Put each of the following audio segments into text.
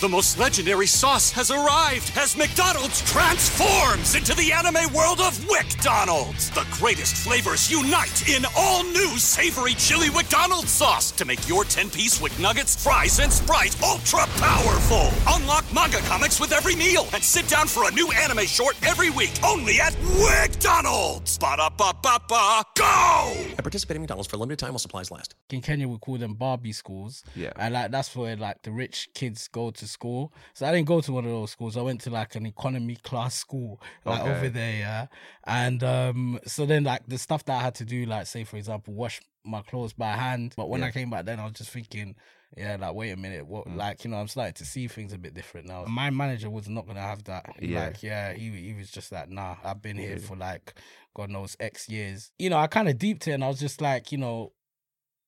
The most legendary sauce has arrived as McDonald's transforms into the anime world of WickDonald's. The greatest flavors unite in all new savory chili McDonald's sauce to make your 10-piece Wick Nuggets, fries, and Sprite ultra powerful. Unlock manga comics with every meal and sit down for a new anime short every week only at WickDonald's. Ba-da-ba-ba-ba, go! And participate in McDonald's for a limited time while supplies last. in Kenya we call them Barbie schools. Yeah. And like that's where like the rich kids go to school. So I didn't go to one of those schools. I went to like an economy class school like Okay. over there, yeah. And um so then like the stuff that I had to do, like say for example, wash my clothes by hand. But when Yeah. I came back then I was just thinking yeah, like wait a minute, what Mm. like you know, I'm starting to see things a bit different now. My manager was not gonna have that. Yeah. Like, yeah, he he was just like, nah, I've been here for like God knows X years. You know, I kind of deeped it and I was just like, you know,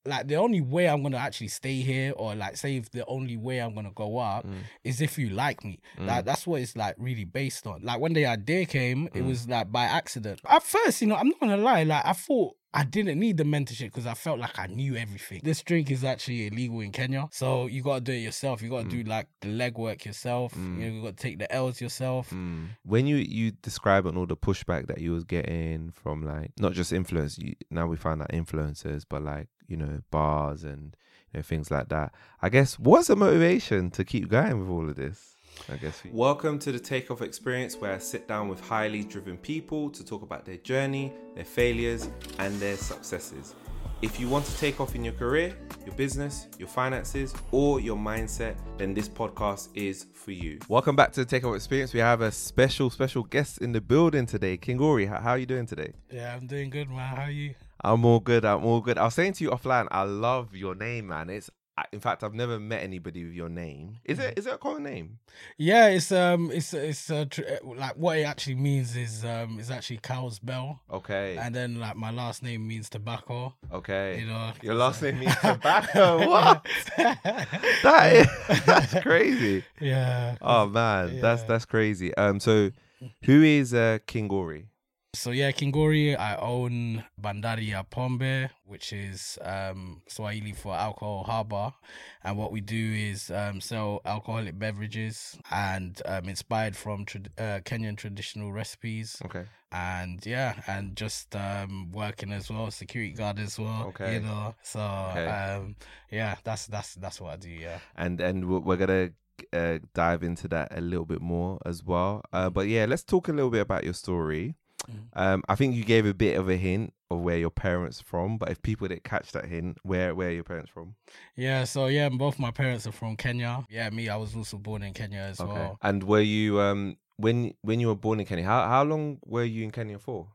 like the only way I'm gonna actually stay here, or like say if the only way I'm gonna go up Mm. is if you like me. Like that's what it's like really based on. Like when the idea came, it was like by accident. At first, you know, I'm not gonna lie, like I thought I didn't need the mentorship because I felt like I knew everything. This drink is actually illegal in Kenya, so you gotta do it yourself. You gotta do like the legwork yourself. You know, you gotta take the L's yourself. Mm. When you you describe on all the pushback that you was getting from like not just influence, you, now we find that influencers, but like you know bars and you know things like that. I guess what's the motivation to keep going with all of this? I guess. Welcome to the Takeoff Experience, where I sit down with highly driven people to talk about their journey, their failures, and their successes. If you want to take off in your career, your business, your finances, or your mindset, then this podcast is for you. Welcome back to the Takeoff Experience. We have a special, special guest in the building today. King'Ori, how, how are you doing today? Yeah, I'm doing good, man. How are you? I'm all good. I'm all good. I was saying to you offline, I love your name, man. It's I- in fact, I've never met anybody with your name. Is it? Is it a common name? Yeah, it's um, it's it's uh, tr- uh, like what it actually means is um, it's actually cow's bell, Okay. and then like my last name means tobacco. Okay. You know, Your last name means tobacco. what? That is that's crazy. yeah. Oh man, that's Yeah. that's crazy. Um, so who is uh King King'Ori? So yeah, King'Ori, I own Bandari ya Pombe, which is um, Swahili for alcohol harbor, and what we do is um, sell alcoholic beverages and um, inspired from trad- uh, Kenyan traditional recipes. Okay. and yeah, and just um working as well, security guard as well. Okay. You know, so Okay. um yeah, that's that's that's what I do. Yeah. And and we're we're gonna uh, dive into that a little bit more as well. Uh, but yeah, let's talk a little bit about your story. Mm. Um, I think you gave a bit of a hint of where your parents from, but if people didn't catch that hint, where where are your parents from? Yeah. So yeah, both my parents are from Kenya. Yeah, me, I was also born in Kenya as well. And were you um when when you were born in Kenya? How how long were you in Kenya for?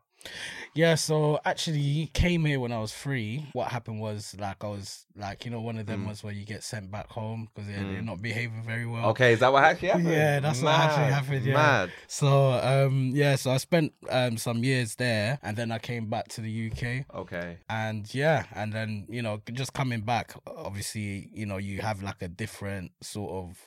Yeah, so actually came here when I was three. What happened was like I was like you know one of them Mm. ones where you get sent back home because they're, they're not behaving very well. Okay, is that what actually happened? Yeah, that's what actually happened, yeah. Mad. So um yeah, so I spent um some years there and then I came back to the UK. Okay. and yeah and then you know just coming back obviously you know you have like a different sort of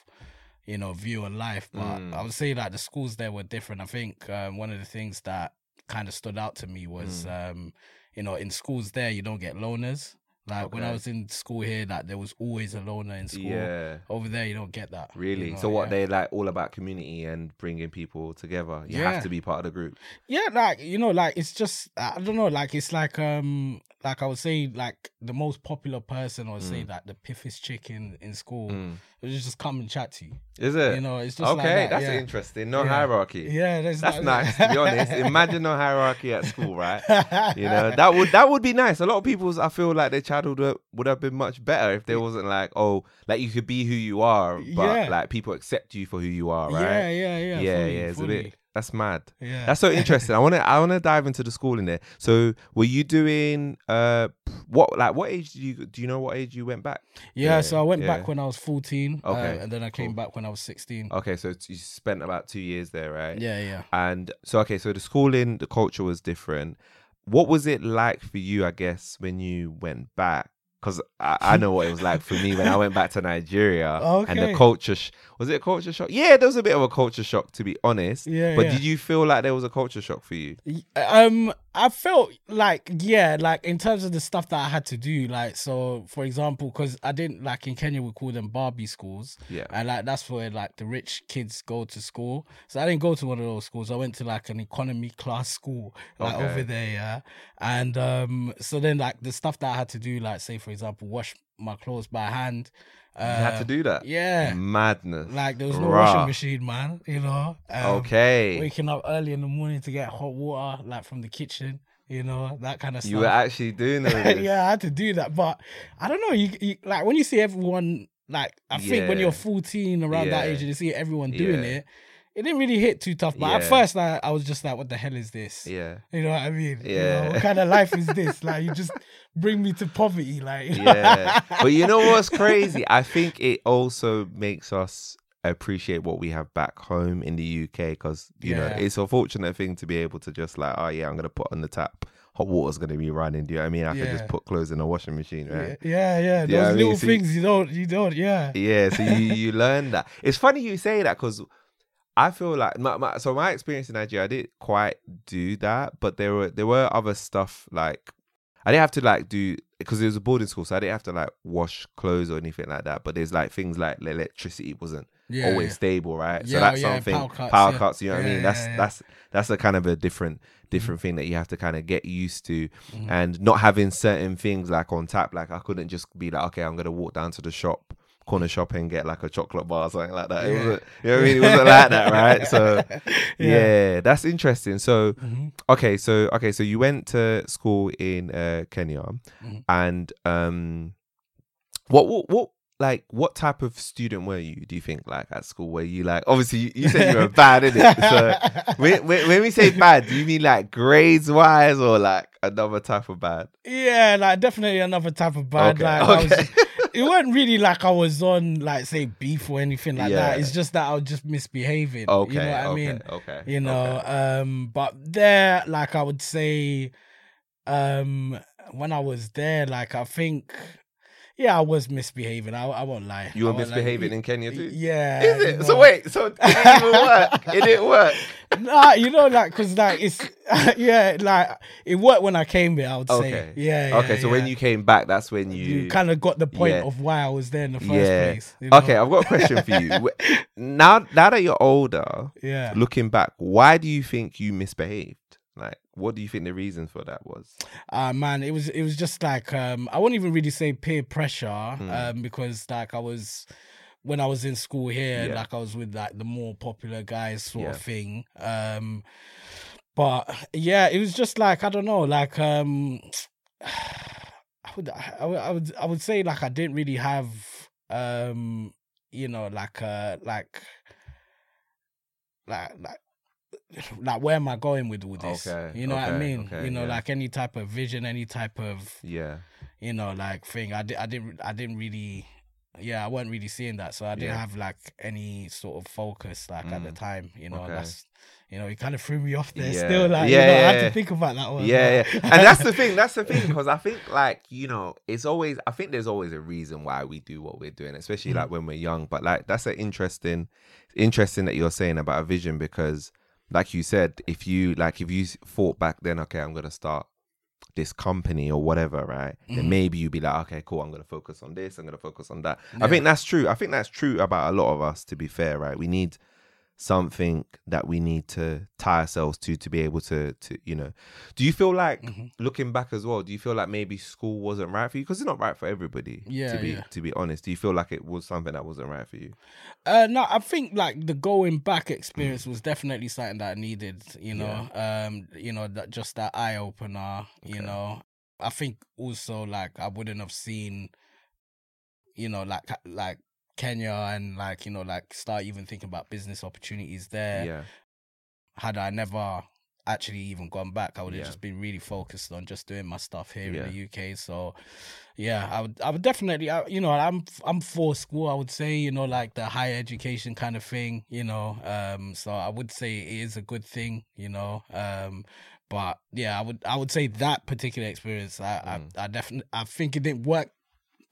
you know view on life but Mm. i would say that the schools there were different i think um, one of the things that kind of stood out to me was Mm. um you know in schools there you don't get loners like when i was in school here that there was always a loner in school Yeah. over there you don't get that you Really? know, so what yeah. they like all about community and bringing people together. You Yeah. have to be part of the group. Yeah, like you know, like it's just I don't know, like it's like um like I would say like the most popular person or say that the piffest chick in, in school Mm. Just come and chat to you. Is it? You know, it's just like okay. that, that's yeah. interesting. No Yeah. hierarchy. Yeah, That's that- nice to be honest. Imagine no hierarchy at school, right? You know that would that would be nice. A lot of people's I feel like their childhood would- have been much better if there wasn't like oh like you could be who you are, but Yeah. like people accept you for who you are, right? Yeah, yeah, yeah. yeah, fully, yeah. It's a bit that's mad. Yeah. That's so interesting. I want to I want to dive into the school in there. So were you doing uh what like what age do you do you know what age you went back? yeah, so I went yeah. back when I was 14. uh, Okay, and then I came cool. back when I was 16. Okay, so you spent about two years there, right? Yeah, yeah. And so, okay, so the schooling, the culture was different. What was it like for you, I guess, when you went back? because I, I know what it was like for me when I went back to Nigeria and the culture. Sh- was it a culture shock? Yeah, there was a bit of a culture shock to be honest. Yeah, But yeah. did you feel like there was a culture shock for you? Um, I felt like yeah, like in terms of the stuff that I had to do, like so, for example, because I didn't like in Kenya we call them Barbie schools, Yeah. and like that's where like the rich kids go to school. So I didn't go to one of those schools. I went to like an economy class school, like Okay. over there, yeah. And um, so then like the stuff that I had to do, like say for example, wash my clothes by hand. Uh, You had to do that. yeah. Madness. Like there was no Rah. washing machine, man. You know. Um, Okay. waking up early in the morning to get hot water, like from the kitchen, you know, that kind of stuff. You were actually doing this. yeah, I had to do that, but I don't know. You, you like when you see everyone, like I think when you're 14 around that age and you see everyone doing Yeah. it, it didn't really hit too tough. But at first, like, I was just like, "What the hell is this?" Yeah. You know what I mean? You Yeah. know, what kind of life is this? Like, you just bring me to poverty, like. yeah. But you know what's crazy? I think it also makes us appreciate what we have back home in the UK because you know it's a fortunate thing to be able to just like, oh yeah, I'm gonna put on the tap. Hot water's gonna be running. Do you know what I mean? I can Yeah. just put clothes in a washing machine, right? Yeah, yeah, Yeah, those I mean, little so- things you don't, you don't, yeah. Yeah, so you, you learn that. It's funny you say that because I feel like my, my so my experience in Nigeria, I didn't quite do that, but there were there were other stuff like I didn't have to like do because it was a boarding school, so I didn't have to like wash clothes or anything like that. But there's like things like the electricity wasn't Yeah, always yeah. stable, right? so Yeah, that's yeah, something power cuts, power cuts. You know what I mean? That's that's that's a kind of a different different thing that you have to kind of get used to, Mm-hmm. and not having certain things like on tap. Like I couldn't just be like, okay, I'm gonna walk down to the shop. Corner shop and get like a chocolate bar or something like that. It Yeah. wasn't, you know what I mean? It wasn't like that, right? So, yeah. Yeah. that's interesting. So, Mhm. okay, so okay, so you went to school in uh, Kenya, Mhm. and um, what what what like what type of student were you? Do you think like at school? Were you like obviously you, you said you were bad in it? So when, when when we say bad, do you mean like grades wise or like another type of bad? Yeah, like definitely another type of bad. Okay, Like I was it wasn't really like I was on like say beef or anything like that. It's just that I was just misbehaving. Okay, you know what okay, I mean? okay, You know, okay. um, but there, like I would say, um, when I was there, like I think, yeah, I was misbehaving. I, I won't lie. You were lie. misbehaving in Kenya too. Yeah. Is it? So wait, so it didn't even work. It didn't work. Nah, you know, like, cause like it's, yeah, like it worked when I came here. I would Okay. say, yeah. yeah okay, so when you came back, that's when you, you kind of got the point Yeah. of why I was there in the first yeah. place. you know? Okay, I've got a question for you. Now, now that you're older, Yeah. looking back, why do you think you misbehaved? What do you think the reason for that was? Uh man, it was it was just like um I wouldn't even really say peer pressure, Hmm. um, because like I was when I was in school here, Yeah. like I was with like the more popular guys sort Yeah. of thing. Um but yeah, it was just like I don't know, like um I would I would I would, I would say like I didn't really have um you know like uh like like like like where am I going with all this? Okay, You know what I mean? okay, you know, yeah. like any type of vision, any type of Yeah, you know, like thing. I did I didn't I didn't really yeah, I wasn't really seeing that. So I didn't Yeah. have like any sort of focus like at the Mm, time. You know, okay. that's you know, it kind of threw me off there Yeah. still. Like, Yeah, you know, I yeah, had to think about that one. yeah, yeah. And that's the thing. That's the thing because I think, like, you know, it's always. I think there's always a reason why we do what we're doing, especially Mm. like when we're young. But like, that's an interesting, interesting that you're saying about a vision because, like you said, if you like, if you thought back then, okay, I'm gonna start this company or whatever, right? Then Mhm. maybe you'd be like, okay, cool, I'm gonna focus on this, I'm gonna focus on that. I think that's true. I think that's true about a lot of us, to be fair, right? We need something that we need to tie ourselves to to be able to to you know do you feel like Mhm. looking back as well do you feel like maybe school wasn't right for you because it's not right for everybody Yeah, to be yeah. to be honest do you feel like it was something that wasn't right for you Uh, no, I think like the going back experience was definitely something that I needed. You know, um, you know that just that eye opener. You know, I think also like I wouldn't have seen, you know, like like Kenya and like you know like start even thinking about business opportunities there. yeah Had I never actually even gone back, I would have Yeah. just been really focused on just doing my stuff here Yeah. in the UK. So, yeah, I would, I would definitely, I, you know, I'm, I'm for school. I would say, you know, like the higher education kind of thing, you know. Um, so I would say it is a good thing, you know. Um, but yeah, I would, I would say that particular experience, I, Mm. I, I definitely, I think it didn't work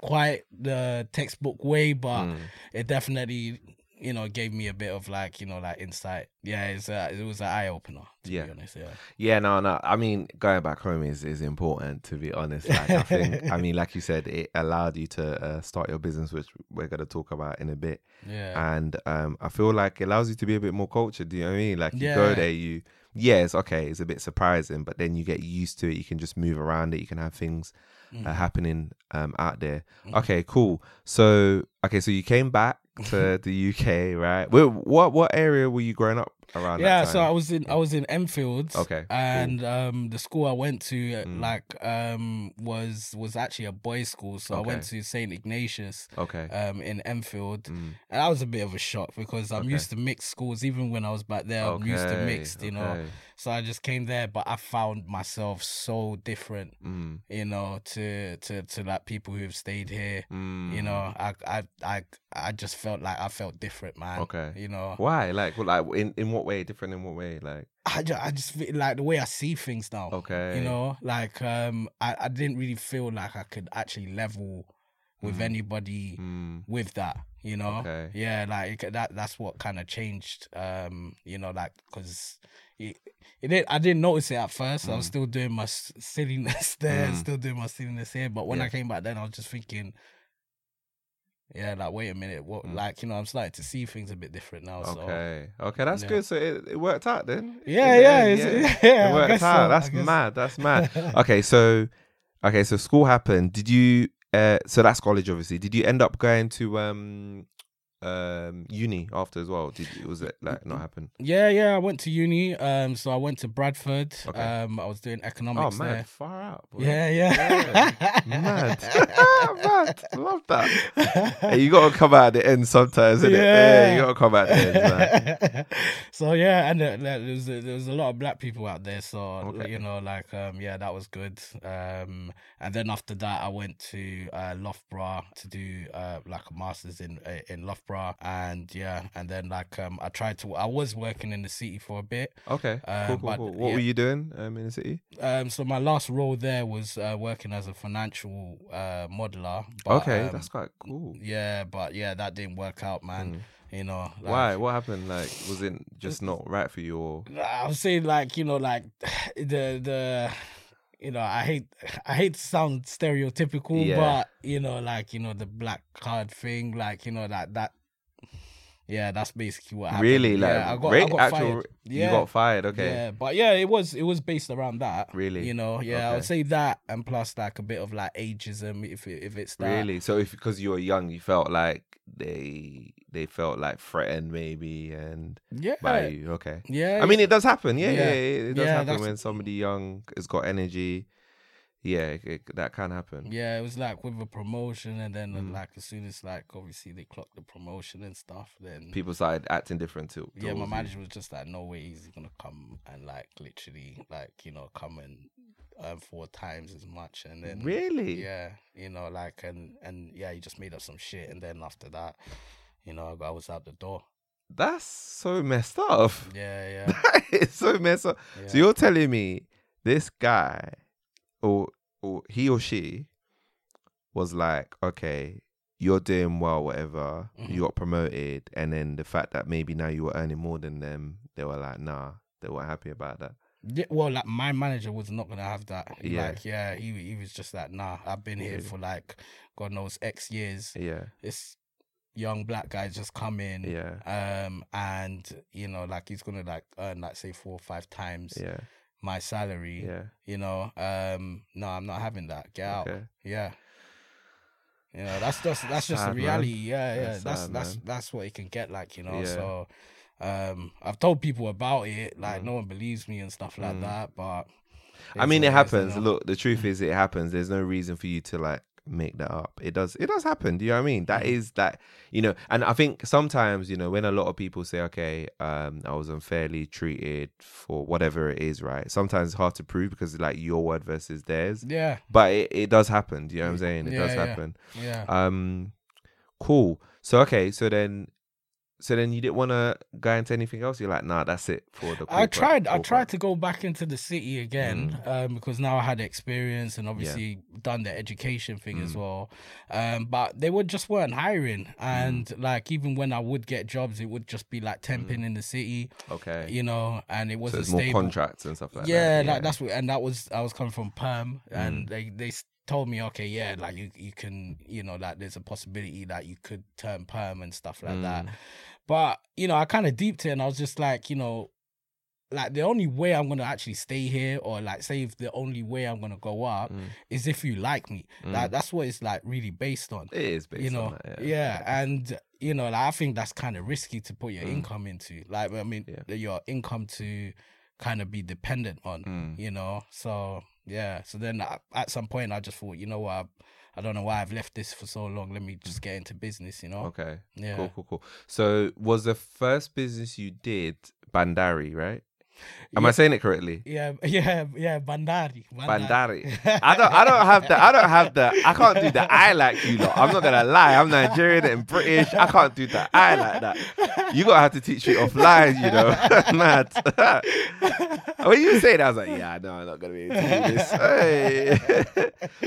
quite the textbook way, but Mm. it definitely you know gave me a bit of like you know like insight. Yeah, it's a, it was an eye opener. To Yeah. be honest, yeah. Yeah, no, no. I mean, going back home is is important to be honest. Like, I think, I mean, like you said, it allowed you to uh, start your business, which we're gonna talk about in a bit. Yeah. And um, I feel like it allows you to be a bit more cultured. Do you know what I mean? Like you go there, you yeah, it's okay. It's a bit surprising, but then you get used to it. You can just move around it. You can have things Mm. uh, happening um out there. Mm-hmm. Okay, cool. So okay, so you came back to the UK, right? What what area were you growing up around? that yeah, so? I was in I was in Enfield. Okay, cool. And um the school I went to uh, Mm. like um was was actually a boys' school. So I went to Saint Ignatius okay. um in Enfield. Mm. And that was a bit of a shock because I'm Okay. used to mixed schools. Even when I was back there, I'm used to mixed, you know. So I just came there, but I found myself so different, Mm, you know, to to to like people who've stayed here. mm. You know, I I I I just felt like I felt different, man. Okay. You know, Why? Like, like in in what way? Different in what way? Like, I just, I just feel like the way I see things now. okay. You know, like um, I, I didn't really feel like I could actually level with Mhm. anybody Mm, with that. You know, Okay. yeah, like that. That's what kind of changed. Um, you know, like because it, it did, I didn't notice it at first. I was Mm. still doing my silliness there, Mm. still doing my silliness here. But when Yeah. I came back, then I was just thinking. Yeah, like wait a minute, what? Mm. Like you know, I'm starting to see things a bit different now. So Okay. Okay, that's yeah. good. So it, it worked out then. Yeah, In the yeah, yeah, It worked out. so, That's mad. That's mad. okay, so okay, so school happened. Did you? Uh, so that's college, obviously. Did you end up going to um um uni after as well? Did was it like not happen? Yeah, yeah. I went to uni. Um, so I went to Bradford. Okay. Um, I was doing economics. Oh economics man, there. far out. boy. Yeah, yeah. mad, mad. Love that. Hey, you gotta come out at the end sometimes, innit? Yeah. you gotta come out the end. Man. so yeah, and uh, there was a, there was a lot of black people out there. So Okay. you know, like um, yeah, that was good. Um, and then after that, I went to uh, Loughborough to do uh like a masters in uh, in Loughborough, and yeah, and then like um, I tried to. I was working in the city for a bit. Okay, Um, cool, cool, but, cool. What yeah. were you doing um, in the city? Um, so my last role there was uh, working as a financial uh modeler. But, okay, um, that's quite cool. yeah, but yeah, that didn't work out, man. Mm. You know, like, Why? What happened? Like, was it just not right for you? Or I'm saying, like you know like the the you know I hate I hate to sound stereotypical, Yeah. but you know like you know the black card thing, like you know that that. Yeah, that's basically what happened. really, like, yeah, I got, ra- I got actual, fired. you got fired. Okay, Yeah, but yeah, it was it was based around that. Really? you know, yeah, I would say that, and plus like a bit of like ageism, if it, if it's that. really. So, if because you were young, you felt like they they felt like threatened, maybe, and Yeah, by you. Okay. yeah. I mean, it does happen. Yeah, yeah, Yeah. it, it does Yeah, happen that's- when somebody young has got energy. Yeah, it, it- that can happen. yeah, it was like with a promotion, and then Mm. like as soon as like obviously they clocked the promotion and stuff, then People started acting different too. yeah, my manager was just like, no way he's gonna come and like literally like you know come and um four times as much, and then Really? yeah, you know like and and yeah, he just made up some shit, and then after that, you know, I, was out the door. That's so messed up. Yeah, yeah. Is so messed up. yeah. So you're telling me this guy, or or he or she, was like, okay, you're doing well, whatever. Mhm. You got promoted, and then the fact that maybe now you were earning more than them, they were like, nah, they weren't happy about that. Yeah, well, like my manager was not gonna have that. Yeah. Like, yeah, he he was just like, nah, I've been here Really? for like God knows X years. Yeah, This young black guy just come in, yeah, um, and you know, like he's gonna like earn like say four or five times yeah, my salary. yeah. You know, um, no, I'm not having that. Get out. Okay. Yeah. You know, that's just that's just the man. reality. Yeah, yeah. That's That's sad, that's man. that's what it can get like, you know. Yeah. So um I've told people about it, like Mm. no one believes me and stuff like Mm. that, but I mean, it happens. Look, the truth Mm. is, it happens. There's no reason for you to like make that up. It does. It does happen. Do you know what I mean? That Mm. that. You know, and I think sometimes you know when a lot of people say, "Okay, um, I was unfairly treated for whatever it is," right? Sometimes it's hard to prove because like your word versus theirs. Yeah, But it, it does happen. Do you know what I'm saying? It Yeah, does yeah. happen. yeah. Um, cool. So okay, so then, so then you didn't want to go into anything else. You're like, nah, that's it for the. I corporate- tried. I tried to go back into the city again Mm. um, because now I had experience and obviously done the education thing as Mm. well. Um, but they would just weren't hiring, Mm. and like even when I would get jobs, it would just be like temping in the city, Okay. you know, and it wasn't more stable. contracts and stuff like yeah, that. like that's what, and that was I was coming from perm, Mm. and they they told me, okay, yeah, like you you can, you know, like there's a possibility that you could turn perm and stuff like that. But you know, I kind of deeped it, and I was just like, you know, like the only way I'm gonna actually stay here, or like say if the only way I'm gonna go up Mm. is if you like me. Like Mm. that's what it's like really based on. It is based you know, on that. yeah. and you know, like I think that's kind of risky to put your Mm. income into. Like, I mean, Yeah. your income to kind of be dependent on Mm. you know so yeah so then I, at some point i just thought you know what I, don't know why i've left this for so long let me just get into business you know Okay. yeah Cool, cool, cool. So was the first business you did Bandari, right? Am I saying it correctly? yeah yeah yeah bandari Bandari. I don't I don't have the I don't have the I can't do the I like you lot. I'm not gonna lie. I'm Nigerian and British. I can't do the I like that. You gotta have to teach me offline, you know. Mad. when you say that, I was like, yeah, no, I'm not gonna be able to do this. Hey.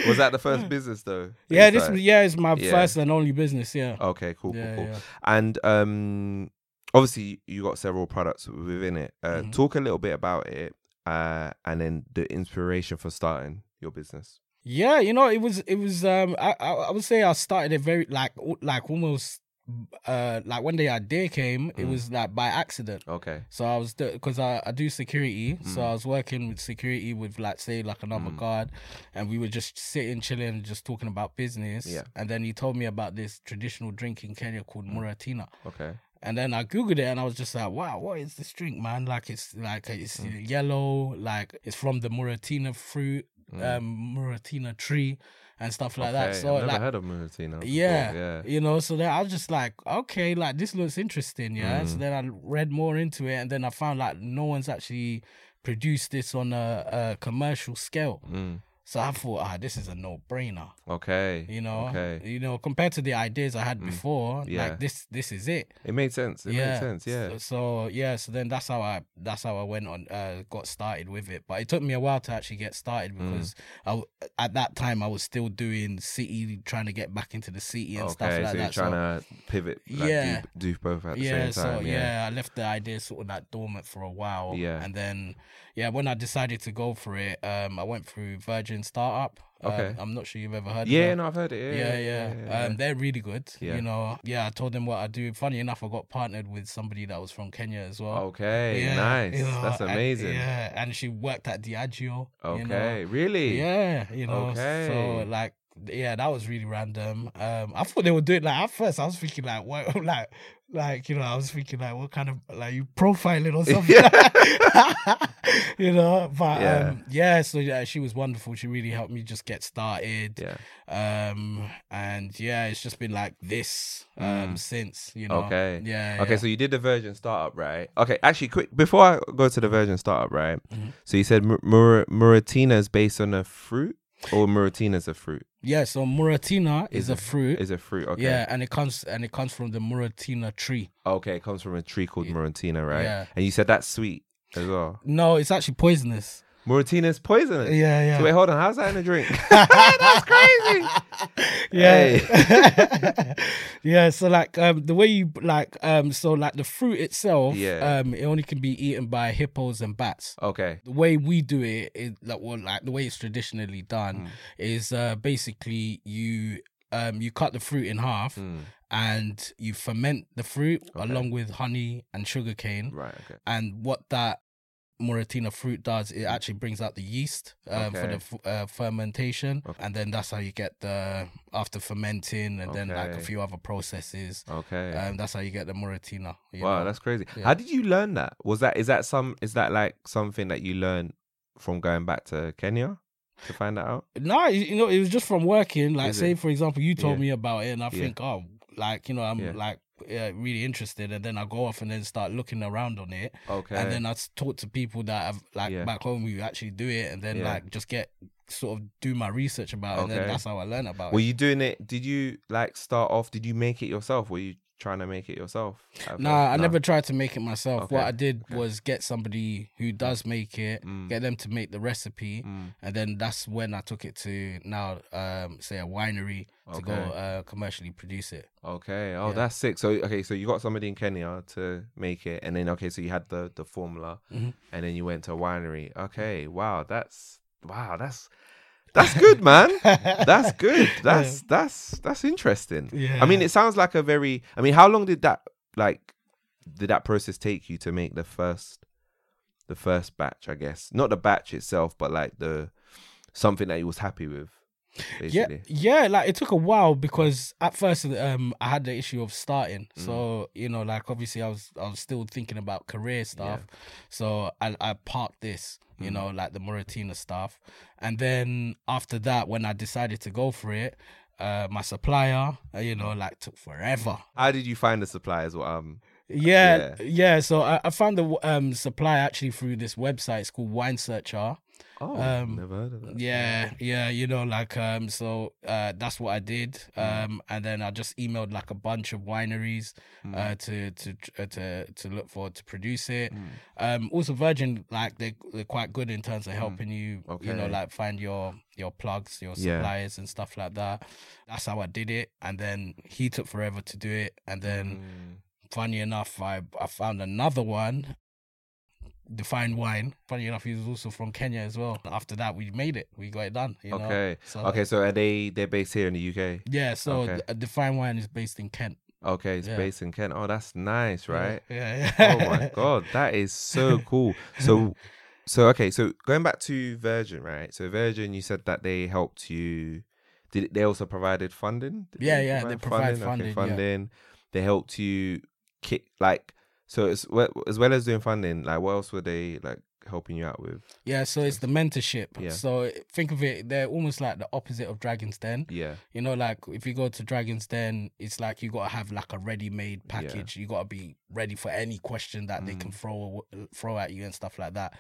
was that the first business though? yeah this started? yeah it's my Yeah. first and only business yeah Okay, cool, cool, Yeah, cool. yeah. And um, obviously, you got several products within it. Uh, Mhm. Talk a little bit about it, uh, and then the inspiration for starting your business. Yeah, you know, it was it was um I I, would say I started it very like like almost uh like one day idea came, it Mm. was like by accident. Okay. So I was because I, I do security, so Mm. I was working with security with like say like another Mm. guard, and we were just sitting chilling, just talking about business. Yeah. And then he told me about this traditional drink in Kenya called Mm. Muratina, Okay. And then I googled it, and I was just like, wow, what is this drink, man? Like it's like it's Mm. yellow, like it's from the Muratina fruit, Mm. um, Muratina tree, and stuff like okay. that. So I've never like. heard of Muratina. Yeah, Yeah. you know, so then I was just like, okay, like this looks interesting, yeah. So Mm. then I read more into it, and then I found like no one's actually produced this on a, a commercial scale. Mm. So I thought, ah, this is a no-brainer, Okay. you know. Okay. You know, compared to the ideas I had Mm. before, Yeah. like this, this is it. It made sense. It yeah. made sense. Yeah. So, so yeah, so then that's how I that's how I went on, uh, got started with it. But it took me a while to actually get started Mm. because at that time I was still doing city, trying to get back into the city and okay. stuff like so that. trying so, to pivot. Like, Yeah. Do, do both at the yeah, same time. so yeah. I left the idea sort of like dormant for a while. Yeah. And then yeah, when I decided to go for it, um, I went through Virgin Startup. Um, Okay. I'm not sure you've ever heard Yeah. No, I've heard it. Yeah, Yeah. yeah. yeah. Um, they're really good. Yeah. You know, yeah, I told them what I do. Funny enough, I got partnered with somebody that was from Kenya as well. okay. Yeah, nice. you know, That's and- amazing. yeah, and she worked at Diageo. Okay. You know? Really? Yeah, you know. Okay. So like, yeah, that was really random. Um, I thought they would do it like at first. I was thinking like, what, like, like you know, I was thinking like, what kind of like you profiling or something? you know, but Yeah. um, yeah. So yeah, she was wonderful. She really helped me just get started. Yeah. Um, and yeah, it's just been like this um Mm. since you know. Okay. Yeah. Okay, yeah. so you did the Virgin startup, right? Okay, actually, quick before I go to the Virgin startup, right? Mhm. So you said Mur- Mur- Muratina is based on a fruit, or Muratina is a fruit? yeah. So Muratina is, Is a a- fruit. Is a fruit? Okay. Yeah, and it comes and it comes from the Muratina tree. Okay, it comes from a tree called. Muratina, right? Yeah. And you said that's sweet as well. No, it's actually poisonous. Muratina is poisonous. Yeah, yeah. So wait, hold on. How's that in a drink? that's crazy. Yeah. yeah, so like um the way you like um so like the fruit itself, Yeah. um it only can be eaten by hippos and bats. Okay. The way we do it is like well like the way it's traditionally done Mm. is uh basically you um you cut the fruit in half Mm, and you ferment the fruit Okay. along with honey and sugarcane. right. Okay. and what that Muratina fruit does, it actually brings out the yeast um, for the f- uh, fermentation, Okay. and then that's how you get the after fermenting, and then like a few other processes. Okay. Um, that's how you get the Muratina. wow, know? that's crazy. Yeah. How did you learn that? Was that is that some is that like something that you learned from going back to Kenya to find that out? no, you you know, it was just from working. Like, Is say it? for example, you told Yeah. me about it, and I Yeah. think, oh, like you know, I'm Yeah. like yeah, really interested, and then I go off and then start looking around on it, Okay. and then I talk to people that have like Yeah. back home who actually do it, and then Yeah. like just get sort of do my research about it, and then that's how I learn about Were it. you doing it? Did you like start off? Did you make it yourself? Were you trying to make it yourself? at Nah? I No. never tried to make it myself. What I did was get somebody who does make it, Mm. get them to make the recipe, and then that's when I took it to now, um, say a winery to go uh, commercially produce it. Okay. Oh, Yeah. that's sick. So okay, so you got somebody in Kenya to make it, and then okay, so you had the the formula, Mm-hmm. and then you went to a winery. Okay. Wow. That's wow. That's that's good, man. that's good. That's that's that's interesting. Yeah. I mean, it sounds like a very. I mean, how long did that like did that process take you to make the first the first batch? I guess not the batch itself, but like the something that you was happy with. Yeah, Basically. yeah. Like it took a while because at first, um, I had the issue of starting. Mm. So you know, like obviously, I was I was still thinking about career stuff. So I I parked this, you Mm. know, like the Muratina stuff, and then after that, when I decided to go for it, uh, my supplier, uh, you know, like took forever. How did you find the suppliers? What um. Yeah, yeah. So I, I found the um supply actually through this website. It's called Wine Searcher. Oh, Um, never heard of that. Yeah, yeah, you know, like um, so uh, that's what I did, Mm. um, and then I just emailed like a bunch of wineries Mm. uh, to to uh, to to look for to produce it. Mm. Um, also Virgin, like they they're quite good in terms of helping you, okay. you know, like find your your plugs, your Yeah. suppliers and stuff like that. That's how I did it, and then he took forever to do it, and then Mm. funny enough, I I found another one. Define wine. Funny enough, he's also from Kenya as well. After that, we made it. We got it done. You know? Okay. So, okay. So are they they're based here in the UK? Yeah. So Okay. the- uh, Define wine is based in Kent. Okay, it's Yeah. based in Kent. Oh, that's nice, right? Yeah. yeah. oh my god, that is so cool. So, so okay, so going back to Virgin, right? So Virgin, you said that they helped you. Did they also provided funding? Did Yeah, yeah, they provide funding, Okay, yeah. funding. They helped you kick like so as well, as well as doing funding. Like, what else were they like helping you out with? Yeah, so it's the mentorship. Yeah. So think of it, they're almost like the opposite of Dragon's Den. Yeah, You know, like if you go to Dragon's Den, it's like you gotta have like a ready-made package. Yeah. You gotta be ready for any question that they can Mm. throw throw at you and stuff like that.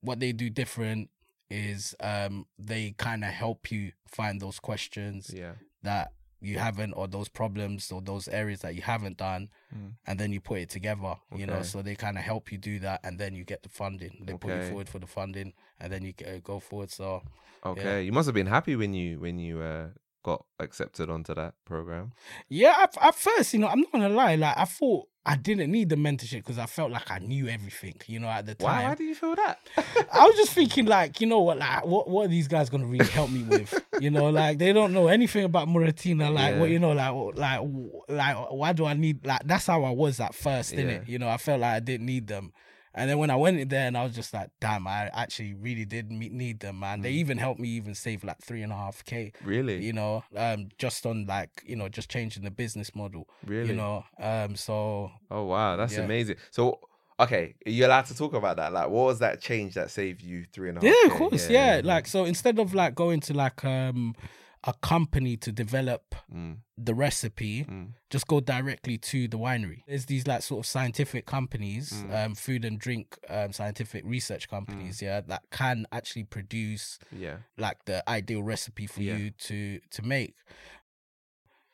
What they do different is um they kind of help you find those questions yeah. that you haven't or those problems or those areas that you haven't done Mm. and then you put it together you know so they kind of help you do that and then you get the funding they put you forward for the funding and then you g- go forward so Okay, you must have been happy when you when you uh got accepted onto that program. yeah at, at first you know i'm not gonna lie like i thought i didn't need the mentorship because i felt like i knew everything you know at the time Why do you feel that? I was just thinking, like, you know what, like, what, what are these guys gonna really help me with? You know, like, they don't know anything about Muratina. Like, Yeah. what you know, like, like, like, why do I need? Like, that's how I was at first, Yeah. innit? You know, I felt like I didn't need them, and then when I went in there, and I was just like, damn, I actually really did need them, man. They even helped me even save like three and a half k. Really? You know, um, just on like, you know, just changing the business model. Really? You know, um, so Oh wow, that's Yeah. amazing. So okay, are you allowed to talk about that? Like, what was that change that saved you three and a half? Yeah, of course. Yeah, Like so instead of like going to like um a company to develop Mm, the recipe, mm, just go directly to the winery. There's these like sort of scientific companies, Mm. um, food and drink um, scientific research companies, yeah, that can actually produce yeah. like the ideal recipe for Yeah. you to to make.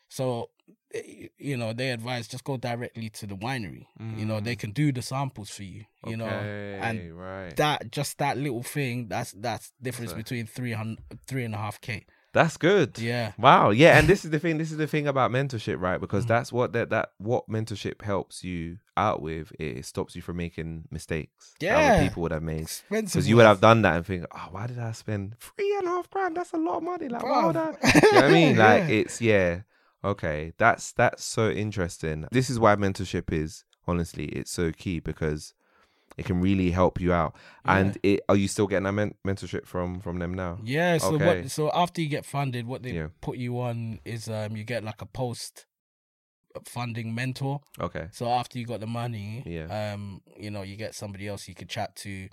So eh, you know, they advise just go directly to the winery. You know, they can do the samples for you. You know, and Mm. Right. that just that little thing that's that's difference So- between three hundred three and a half k That's good. yeah Wow. Yeah, and this is the thing. This is the thing about mentorship, right? Because Mm. that's what that that what mentorship helps you out with. It stops you from making mistakes. that Yeah. people would have made. Because you would have done that and think, oh, why did I spend three and a half grand? That's a lot of money. Like, why would I? You know what I mean? Like, Yeah. it's yeah. Okay, that's that's so interesting. This is why mentorship is honestly it's so key because it can really help you out. And it are you still getting that men- mentorship from from them now? yeah so Okay. what so after you get funded what they Yeah. put you on is um you get like a post funding mentor Okay. so after you got the money Yeah. um you know you get somebody else you could chat to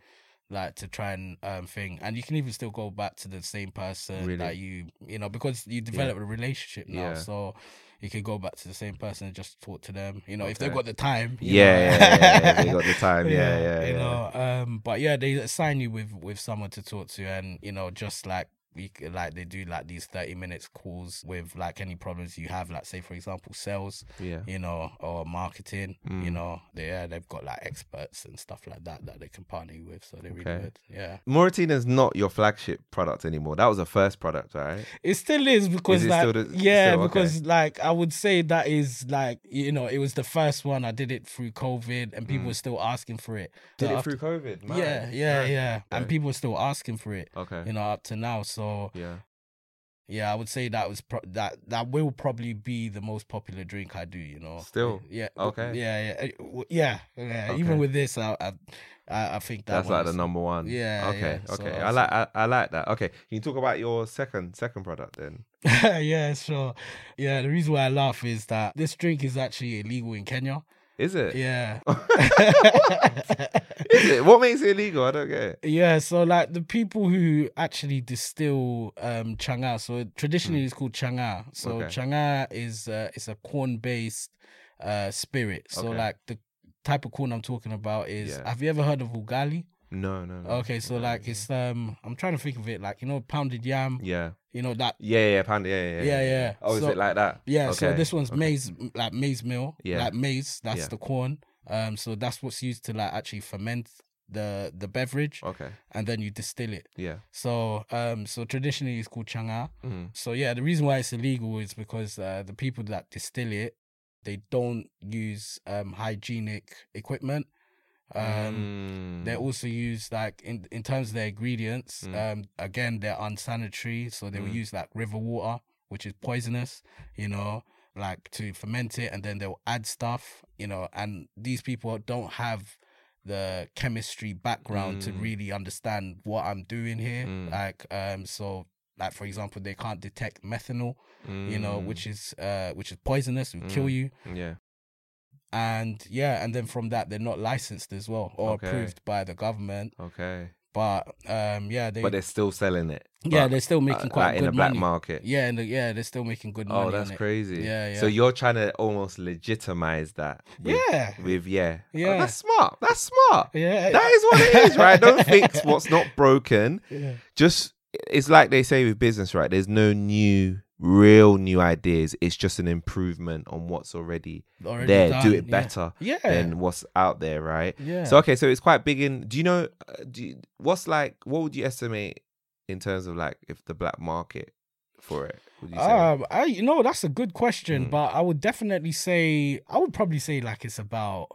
like to try and um thing and you can even still go back to the same person Really? that you you know because you develop a relationship now Yeah. so you can go back to the same person and just talk to them you know if they've got the time you Yeah, know. yeah, yeah, yeah, they got the time. Yeah, yeah, you yeah. know um but yeah they assign you with with someone to talk to and you know just like you could, like they do like these thirty minutes calls with like any problems you have, like say for example sales, Yeah. you know, or marketing, you Mm. know, they yeah, they've got like experts and stuff like that that they can partner you with, so they're really good. Yeah, Muratina's not your flagship product anymore. That was a first product, right? it still is because it like the- yeah, still? Okay. because like I would say that is like you know it was the first one I did it through COVID and people Mm. were still asking for it. Did So it after- through COVID? Yeah, Man. yeah, Man. yeah, and Okay. people were still asking for it. Okay. You know, up to now. So Yeah. yeah, I would say that was pro- that that will probably be the most popular drink I do. You know, Still? yeah, Okay. yeah, yeah, yeah, yeah. Okay. Even with this, I, I, I think that That's like the number one. Yeah, Okay. yeah, so Okay. I like. I, I like that. Okay. Can you talk about your second second product then? yeah, sure. Yeah, the reason why I laugh is that this drink is actually illegal in Kenya. Is it? Yeah. Is it? What makes it illegal? I don't get it. Yeah, so like the people who actually distill um changa, so traditionally it's called changa. So. Okay. changa is uh, it's a corn based uh spirit. So Okay. like the type of corn I'm talking about is Yeah. have you ever heard of ugali? No, no, no. Okay, so No, like no. it's um I'm trying to think of it like you know pounded yam, Yeah. you know that Yeah, yeah, pound. Yeah, yeah, Yeah, yeah. Oh, is it like that? yeah, so Okay, this one's okay. maize like maize meal, Yeah. like maize, that's Yeah. the corn. Um so that's what's used to like actually ferment the the beverage Okay. and then you distill it. Yeah. So, um, so traditionally it's called changa. Mm. So yeah, the reason why it's illegal is because uh, the people that distill it, they don't use um hygienic equipment. Um, they Mm. also use like in in terms of their ingredients. Mm. Um, again, they're unsanitary, so they will Mm. use like river water, which is poisonous. You know, like to ferment it, and then they'll add stuff. You know, and these people don't have the chemistry background to Mm. really understand what I'm doing here. Mm. Like, um, so like for example, they can't detect methanol, you know, Mm. which is uh, which is poisonous, will kill you Yeah. And yeah, and then from that they're not licensed as well or Okay. approved by the government. Okay. But um, yeah, they But they're still selling it. yeah they're still uh, making quite like in good the black money. market. Yeah, and the, yeah, they're still making good money. Oh, that's crazy. Yeah, yeah. So you're trying to almost legitimize that. With, Yeah, With yeah. Oh, Yeah. that's smart. That's smart. yeah, That is what it is, right? Don't fix what's not broken. yeah. Just it's like they say with business, right? There's no new, real new ideas. It's just an improvement on what's already, Already there. Do it yeah. better Yeah, than what's out there, right? yeah. So okay, so it's quite big in. Do you know? uh, Do you, what's like? What would you estimate in terms of like if the black market for it? Would you say? Um, I you know that's a good question, Mm. but I would definitely say I would probably say like it's about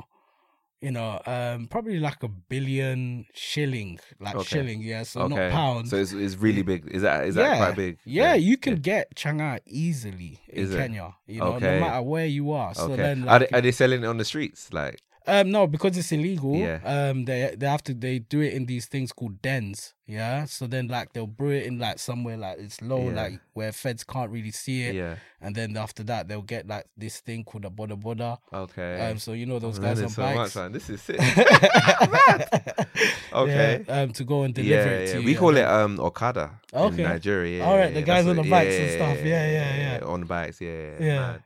you know um probably like a billion shilling like Okay. shilling yeah so okay, not pounds So it's, it's really big. Is that is that quite big? Yeah, you can get changa easily in? Kenya. You know, Okay. no matter where you are. So Okay. then, are, they, are they selling it on the streets? Like um, no, because it's illegal. Yeah. Um, they they have to they do it in these things called dens. Yeah. So then, like, they'll brew it in like somewhere like it's low, Yeah. like where feds can't really see it. yeah. And then after that, they'll get like this thing called a boda boda. Okay. Um, so you know those I'm guys on so bikes. much, man. This is sick. Okay. Yeah, um, to go and deliver yeah, it yeah. to We you. call it um Okada Okay. in Nigeria. Yeah, All right, yeah, the guys on the bikes and stuff. Yeah, yeah, yeah. On the bikes, yeah. Yeah.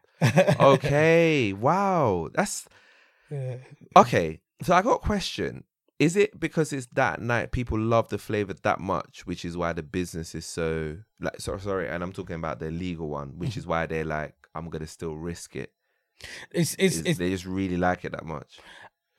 Okay. Wow. That's yeah. okay. So I got a question. Is it because it's that night people love the flavor that much, which is why the business is so like so sorry, and I'm talking about the legal one, which is why they're like, I'm gonna still risk it. It's it's Is- it's they just really like it that much.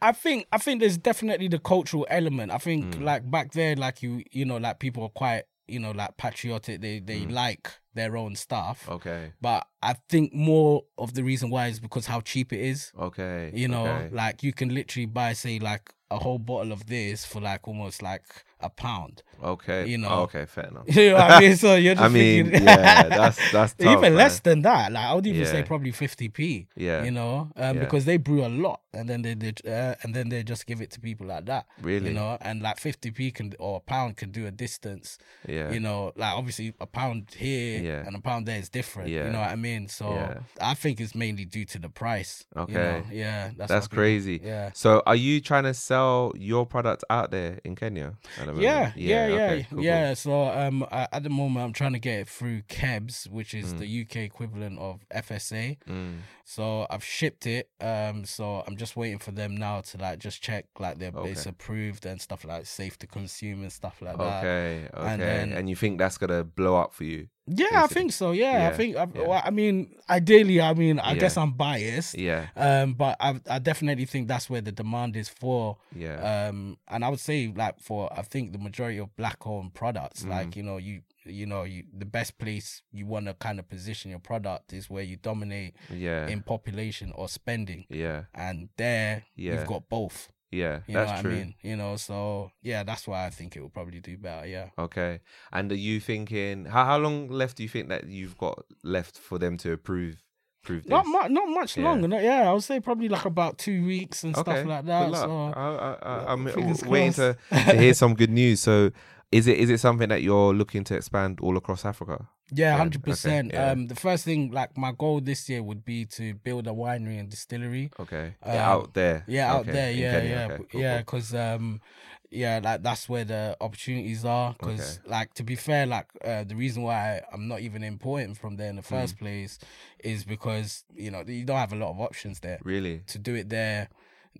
I think I think there's definitely the cultural element. I think Mm. like back there, like you you know, like people are quite you know like patriotic. They they Mm. like their own stuff. Okay. But I think more of the reason why is because how cheap it is. Okay. You know, okay. like you can literally buy say like a whole bottle of this for like almost like a pound. Okay. you know. Oh, okay, fair enough. You know what I mean? So you're just I mean, thinking, yeah, that's that's tough, even less than that. Like I would even say probably fifty p. Yeah. You know, um, Yeah. because they brew a lot, and then they did, uh, and then they just give it to people like that. Really? You know, and like fifty p can or a pound can do a distance. Yeah. You know, like obviously a pound here Yeah. and a pound there is different. Yeah. You know what I mean? So Yeah. I think it's mainly due to the price. you Okay. know? Yeah. That's, That's crazy. Yeah. So, are you trying to sell your product out there in Kenya? The the. Yeah, yeah, yeah, okay, cool, cool. yeah. So um, at the moment, I'm trying to get it through KEBS, which is Mm. the UK equivalent of FSA. Mm, So I've shipped it. Um, so I'm just waiting for them now to like just check like they're it's approved and stuff like safe to consume and stuff like that. okay, okay. and And, you think that's gonna blow up for you? Yeah, I think so. Yeah, Yeah, I think. I, yeah. well, I mean, ideally, I mean, I Yeah. guess I'm biased. Yeah, Um, but I I definitely think that's where the demand is for. yeah, Um, and I would say like for I think the majority of black owned products, Mm. like you know you you know you the best place you want to kind of position your product is where you dominate yeah, in population or spending, yeah, and there Yeah. you've got both. Yeah. You that's know what true. I mean? You know, so yeah, that's why I think it will probably do better. Yeah. Okay. And are you thinking how how long left do you think that you've got left for them to approve approve this? Not much, not much Yeah. longer. no- Yeah, I would say probably like about two weeks and Okay. stuff like that. So I, I, I, I'm fingers w- waiting to, to hear some good news. So, is it is it something that you're looking to expand all across Africa? Yeah, hundred percent. yeah. Um, the first thing, like my goal this year, would be to build a winery and distillery. Okay. Um, yeah, out there. Yeah, out Okay, there. Yeah, Kenya. yeah, Okay, cool, yeah. cool. Because um, yeah, like that's where the opportunities are. Because like to be fair, like uh, the reason why I'm not even importing from there in the Hmm. first place is because you know you don't have a lot of options there Really? to do it there.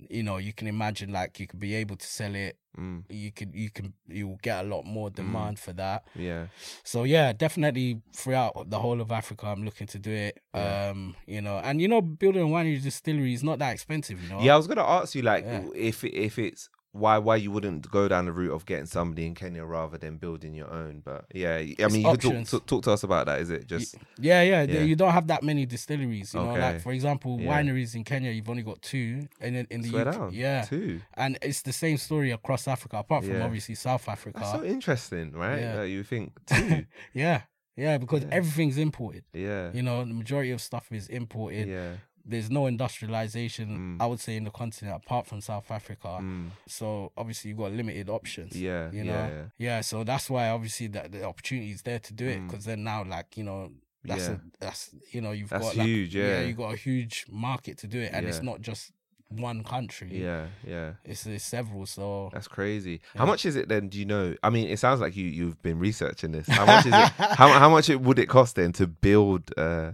You know, you can imagine like you could be able to sell it. Mm, You could, you can, you will get a lot more demand for that. yeah. So yeah, definitely throughout the whole of Africa, I'm looking to do it. Yeah. Um, you know, and you know, building a winery distillery is not that expensive. You know. Yeah, I was gonna ask you like Yeah. if if it's why why you wouldn't go down the route of getting somebody in Kenya rather than building your own. But yeah, I It's mean, you could talk, talk to us about that. Is it just Yeah, yeah, Yeah. You don't have that many distilleries. You know, Okay. like for example, Yeah. wineries in Kenya, you've only got two, and in, in the swear UK, down? yeah, two. and it's the same story across Africa, apart from Yeah. obviously South Africa. That's so interesting, right? Yeah. You think two? yeah, yeah, because everything's imported. yeah, You know, the majority of stuff is imported. yeah. There's no industrialization, Mm. I would say, in the continent apart from South Africa. Mm, So obviously you've got limited options. yeah, You know, yeah, yeah. So that's why obviously that the opportunity is there to do it Mm. because then now like you know that's Yeah. a that's you know you've That's got like, huge, yeah. you got a huge market to do it and it's not just one country. yeah, yeah. It's, it's several. So That's crazy. How much is it then? Do you know? I mean, it sounds like you you've been researching this. How much is it? how how much it would it cost then to build? Uh,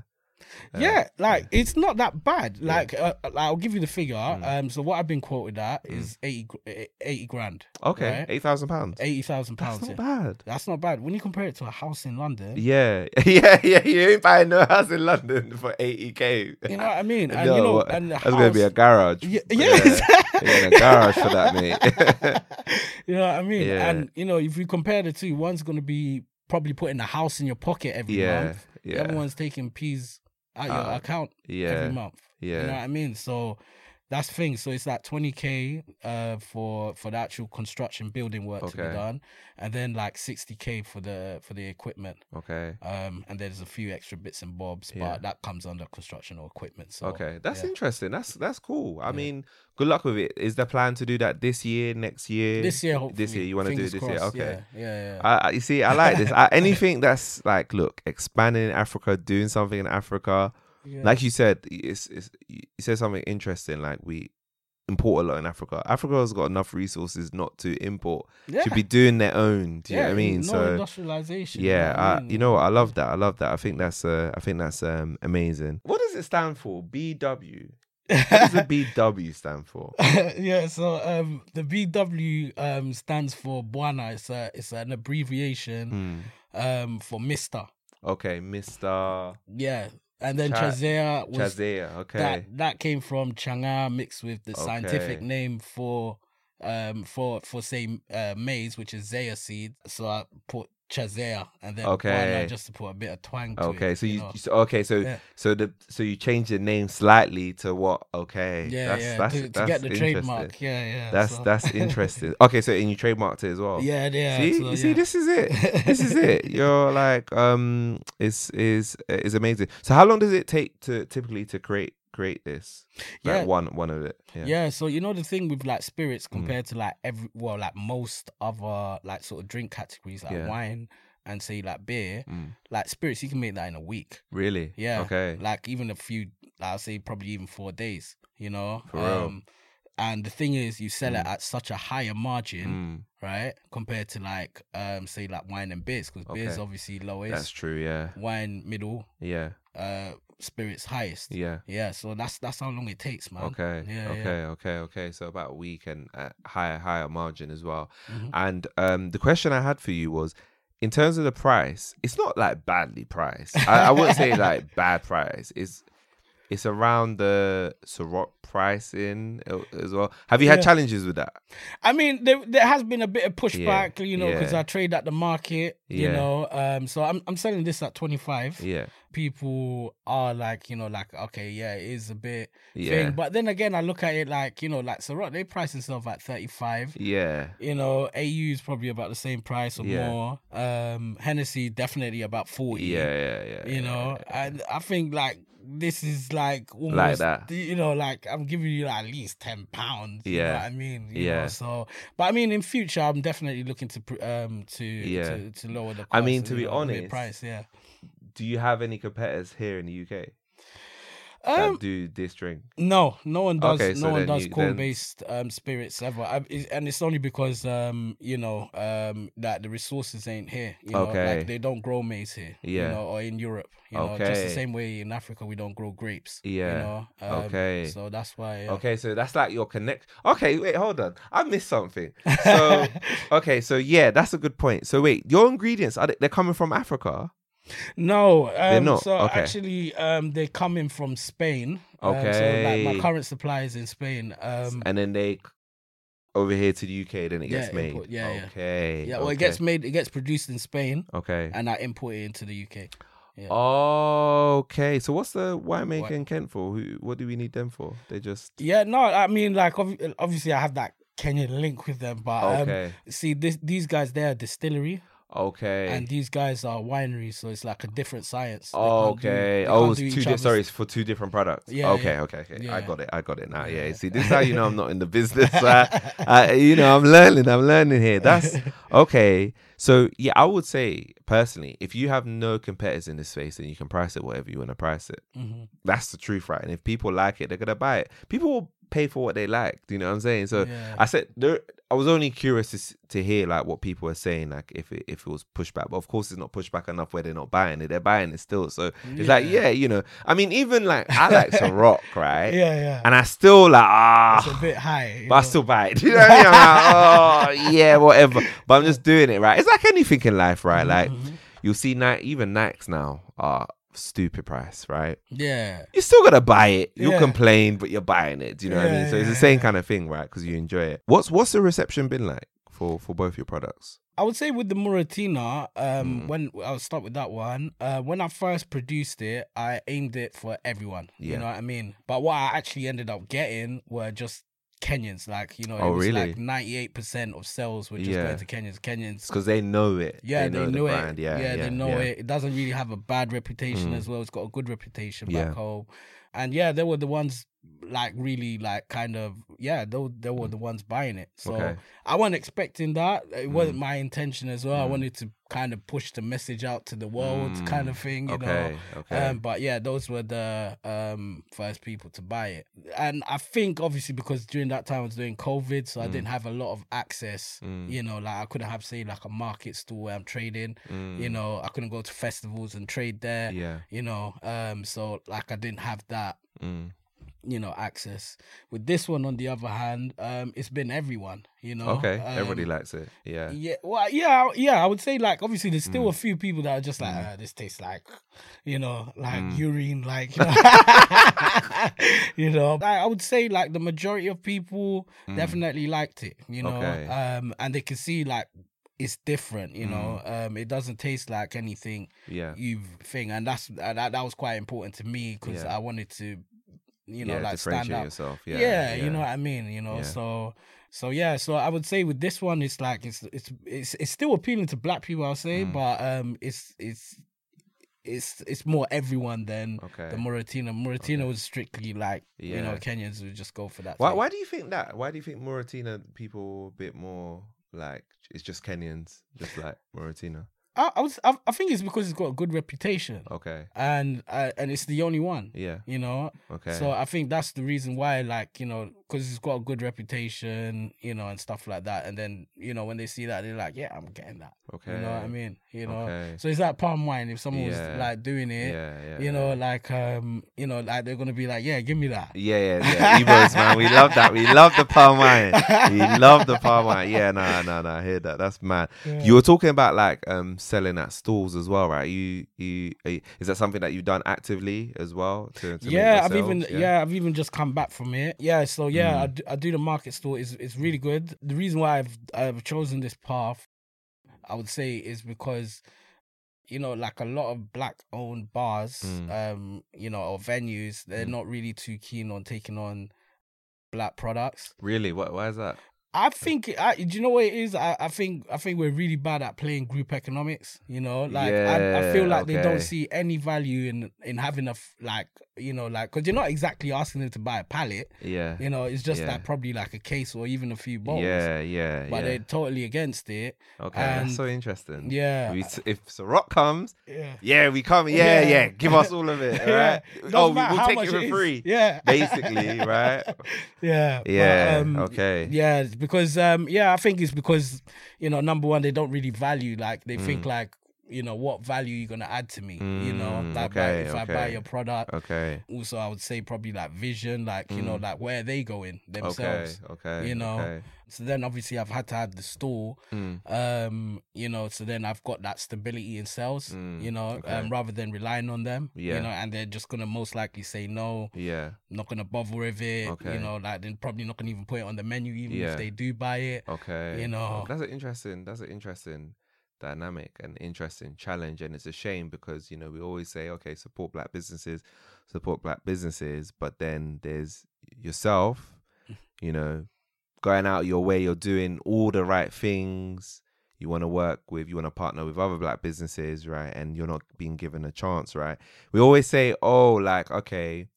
uh, yeah, like it's not that bad. Yeah. Like, uh, I'll give you the figure. Mm. Um, so what I've been quoted at Mm. is 80, eh, 80 grand, okay, Right. eight thousand pounds. eighty thousand That's pounds. not yeah. bad. That's not bad when you compare it to a house in London. Yeah, yeah, yeah. You ain't buying no house in London for eighty k. You know what I mean? And no, you know, what- and the that's gonna be a garage. Yeah, Yeah, yeah, a garage for that, mate. you know what I mean? Yeah. And you know, if you compare the two, one's gonna be probably putting a house in your pocket every yeah, month. The yeah, other one's taking peas your Uh, account yeah, every month. yeah. You know what I mean? So that's the thing. So it's like twenty k uh for for the actual construction building work to be done, and then like sixty k for the for the equipment. Okay. Um, and there's a few extra bits and bobs, Yeah. but that comes under construction or equipment. So Okay, that's yeah. interesting. That's that's cool. I Yeah. mean, good luck with it. Is the plan to do that this year, next year? This year, hopefully. This year, you want to do it this year? Okay. Yeah, yeah, I- you see, I like this. I, anything that's like, look, expanding in Africa, doing something in Africa. Yeah. Like you said, it's, it's you said something interesting. Like we import a lot in Africa. Africa has got enough resources not to import. yeah. Should be doing their own. Do you know what I mean? No so industrialization. yeah, what I, mean? you know what? I love that. I love that. I think that's uh, I think that's um amazing. What does it stand for? BW. What does the BW stand for? yeah, so um, the BW um, stands for Bwana. It's a, it's an abbreviation Hmm. um, for Mister. Okay, Mister Yeah, and then Cha- Chazea was Chazea. Okay. that that came from Chang'aa mixed with the scientific name for um for for say uh, maize, which is Zea seed. So I put Chazea and then Okay. Just to put a bit of twang to Okay, it. so you, know. so, okay, so Yeah. so the so you changed the name slightly to what? Okay, yeah, that's, yeah, that's, to, to get the trademark. Yeah, yeah. That's so- that's interesting. Okay, so and you trademarked it as well. yeah, yeah. see, so, you see, this is it. This is it. You're like, um, is is is amazing. So, how long does it take to typically to create create this? Like Yeah. one one of it. Yeah. Yeah. so you know the thing with like spirits Mm. compared to like every well, like most other like sort of drink categories like Yeah. wine and say like beer, Mm. like spirits you can make that in a week. Really? Yeah. Okay. Like even a few I'll say probably even four days, you know. For real. Um and the thing is, you sell it at such a higher margin, Mm, right, compared to like um say like wine and beers, because beers Okay. obviously lowest, that's true. Yeah, wine middle, yeah, uh spirits highest. yeah. Yeah, so that's that's how long it takes, man. Okay. Yeah, okay. yeah. Okay. Okay. So about a week and uh, higher higher margin as well. Mhm. And um, the question I had for you was, in terms of the price, it's not like badly priced. I, I wouldn't say like bad price. It's it's around the Ciroc pricing as well. Have you had Yeah. challenges with that? I mean, there there has been a bit of pushback, you know, because yeah. I trade at the market, you know. Um, so I'm I'm selling this at 25. Yeah. People are like, you know, like okay, yeah, it is a bit Yeah. thing, but then again, I look at it like, you know, like Ciroc, they price themselves at 35. Yeah. You know, AU is probably about the same price or Yeah. more. Um, Hennessy definitely about 40. Yeah. Yeah. Yeah. you yeah, know, yeah. and I think like this is like almost that. you know, like I'm giving you like at least ten pounds. Yeah. I mean, you Yeah. Know? So, but I mean, in future, I'm definitely looking to um to Yeah. to, to lower the. I mean, to be honest, price, yeah. Do you have any competitors here in the UK Um, that do this drink? no, no one does. Okay, no so one does you- then- corn-based um spirits ever, I, it- and it's only because um you know um that the resources ain't here. You know, Okay. like they don't grow maize here. Yeah. you know, or in Europe. You know, just the same way in Africa we don't grow grapes. Yeah. You know, um, Okay. So that's why. Yeah. Okay, so that's like your connect. Okay, wait, hold on. I missed something. So, okay, so yeah, that's a good point. So wait, your ingredients are they, they're coming from Africa? No, um, not? So Okay. actually, um, they're coming from Spain. Um, so like my current supplier is in Spain. Um, and then they over here to the UK, then it gets Yeah, made. import- yeah, yeah. okay. yeah, well, okay. it gets made. It gets produced in Spain, Okay. and I import it into the UK. Yeah. Okay. So what's the winemaker What? in Kent for? Who? What do we need them for? They just. Yeah, no, I mean, like ob- obviously, I have that Kenyan link with them, but um, Okay. see, this these guys they're a distillery, Okay. and these guys are wineries, so it's like a different science. Do- Okay. they oh, it's two. Di- sorry, it's for two different products. Yeah, Okay. yeah. Okay. Okay. I got it. I got it now. Yeah. Yeah. See, this is how you know I'm not in the business. Uh, uh, you know, I'm learning. I'm learning here. That's okay. So yeah, I would say personally, if you have no competitors in this space, then you can price it whatever you want to price it. Mhm. That's the truth, right? And if people like it, they're gonna buy it. People will pay for what they like. Do you know what I'm saying? So Yeah. I said there. I was only curious to, to hear like what people are saying, like if it, if it was pushback. But of course, it's not pushback enough where they're not buying it. They're buying it still. So it's like Yeah. yeah, you know. I mean, even like I like Ciroc, right? Yeah, yeah. And I still like ah. it's a bit high, But I still buy it. You know what I mean? Like, oh yeah, whatever. But I'm just doing it right. It's like anything in life, right? Like Mhm. you'll see Nike, even Nikes now are stupid price, right? yeah. You're still gonna buy it. You'll Yeah. complain, but you're buying it. Do you know what I mean? So it's the same yeah. kind of thing, right? Because you enjoy it. What's what's the reception been like for for both your products? I would say with the Muratina, um, Mm. when I'll start with that one. Uh, when I first produced it, I aimed it for everyone. Yeah. You know what I mean? But what I actually ended up getting were just Kenyans. Like you know, it Oh, was really? like ninety eight percent of sales were just Yeah. going to Kenyans. Kenyans. Because they know it. Yeah, they, know the know it. brand. Yeah, yeah, they know yeah. it. It doesn't really have a bad reputation Mm. as well. It's got a good reputation Yeah. back home. And yeah, they were the ones like really like kind of yeah, they, were- they were the ones buying it. So Mm. Okay. I wasn't expecting that. It wasn't Mm. my intention as well. I Mm. wanted to kind of push the message out to the world, kind of thing, you okay, know. okay. Um, but yeah, those were the um first people to buy it, and I think obviously because during that time I was doing COVID, so I didn't have a lot of access. Mm. You know, like I couldn't have say like a market store where I'm trading. You Mm. know, I couldn't go to festivals and trade there. Yeah. You know, um, so like I didn't have that Mm. You know access. With this one, on the other hand, um, it's been everyone. You know, Okay. Everybody Um, likes it. Yeah. yeah, well, yeah, yeah. I would say like obviously there's still Mm. a few people that are just like Mm. uh, this tastes like, you know, like Mm. urine, like you know. you know. I, I would say like the majority of people Mm. definitely liked it. You know, Okay. um, and they can see like it's different. You know, Mm. um, it doesn't taste like anything Yeah. you've thing, and that's uh, that that was quite important to me because Yeah. I wanted to, you know, yeah, like stand out yourself. yeah, Yeah. you know what I mean. You know, Yeah. so so yeah, so I would say with this one, it's like it's it's it's it's still appealing to black people. I'll say, Mm. but um, it's it's it's it's more everyone than Okay. the Muratina. Muratina Okay. was strictly like you know Kenyans would just go for that. Why, why do you think that? Why do you think Muratina people a bit more like it's just Kenyans, just like Muratina? I, I was I, I think it's because it's got a good reputation Okay. and uh, and it's the only one. Yeah. You know, Okay. so I think that's the reason why, like you know, because it's got a good reputation, you know, and stuff like that. And then you know when they see that, they're like, yeah, I'm getting that. Okay. You know what I mean? You know. Okay. So it's like palm wine. If someone Yeah. was like doing it, Yeah, yeah. you know, like um, you know, like they're gonna be like, yeah, give me that. Yeah, yeah, yeah. Igbos, man. We love that. We love the palm wine. We love the palm wine. Yeah, no, no, no. I hear that. That's mad. You were talking about like um selling at stalls as well, right? You, you, you- is that something that you've done actively as well? To, to yeah, I've even yeah. I've even just come back from it. Yeah, so yeah, Mm. I, do, I do the market store. is It's really good. The reason why I've I've chosen this path, I would say, is because you know, like a lot of black owned bars, Mm. um, you know, or venues, they're Mm. not really too keen on taking on black products. Really? What? Why is that? I think I, do you know what it is? I, I think I think we're really bad at playing group economics. You know, like I, I feel Yeah, like they don't see any value in in having a f- like you know like because you're not exactly asking them to buy a pallet. Yeah. You know, it's just Yeah. like probably like a case or even a few bottles. Yeah, yeah, But yeah. they're totally against it. Okay, and- that's so interesting. Yeah. We, if Ciroc comes, Yeah. yeah, we come. Yeah, Yeah. yeah. Give us all of it. all Yeah. Oh, we'll take it for is. free. Yeah. Basically, right? Yeah. but, Yeah. um, okay. Yeah, because um yeah, I think it's because you know number one they don't really value like they think like you know what value you're gonna add to me. you know Mm, like okay, if I buy your product. Okay. Also, I would say probably like vision, like you know like where are they going themselves. Okay. okay you know. Okay. So then obviously I've had to have the store. Mm. Um, you know, so then I've got that stability in sales. Mm, you know, okay. um, rather than relying on them. Yeah. You know, and they're just gonna most likely say no. Yeah. Not gonna bother with it. Okay. You know, like they're probably not gonna even put it on the menu, even Yeah. if they do buy it. Okay. You know. Oh, that's interesting. That's interesting dynamic and interesting challenge, and it's a shame because you know we always say, okay, support black businesses, support black businesses, but then there's yourself, you know, going out your way, you're doing all the right things. You want to work with, you want to partner with other black businesses, right? And you're not being given a chance, right? We always say, oh, like, okay,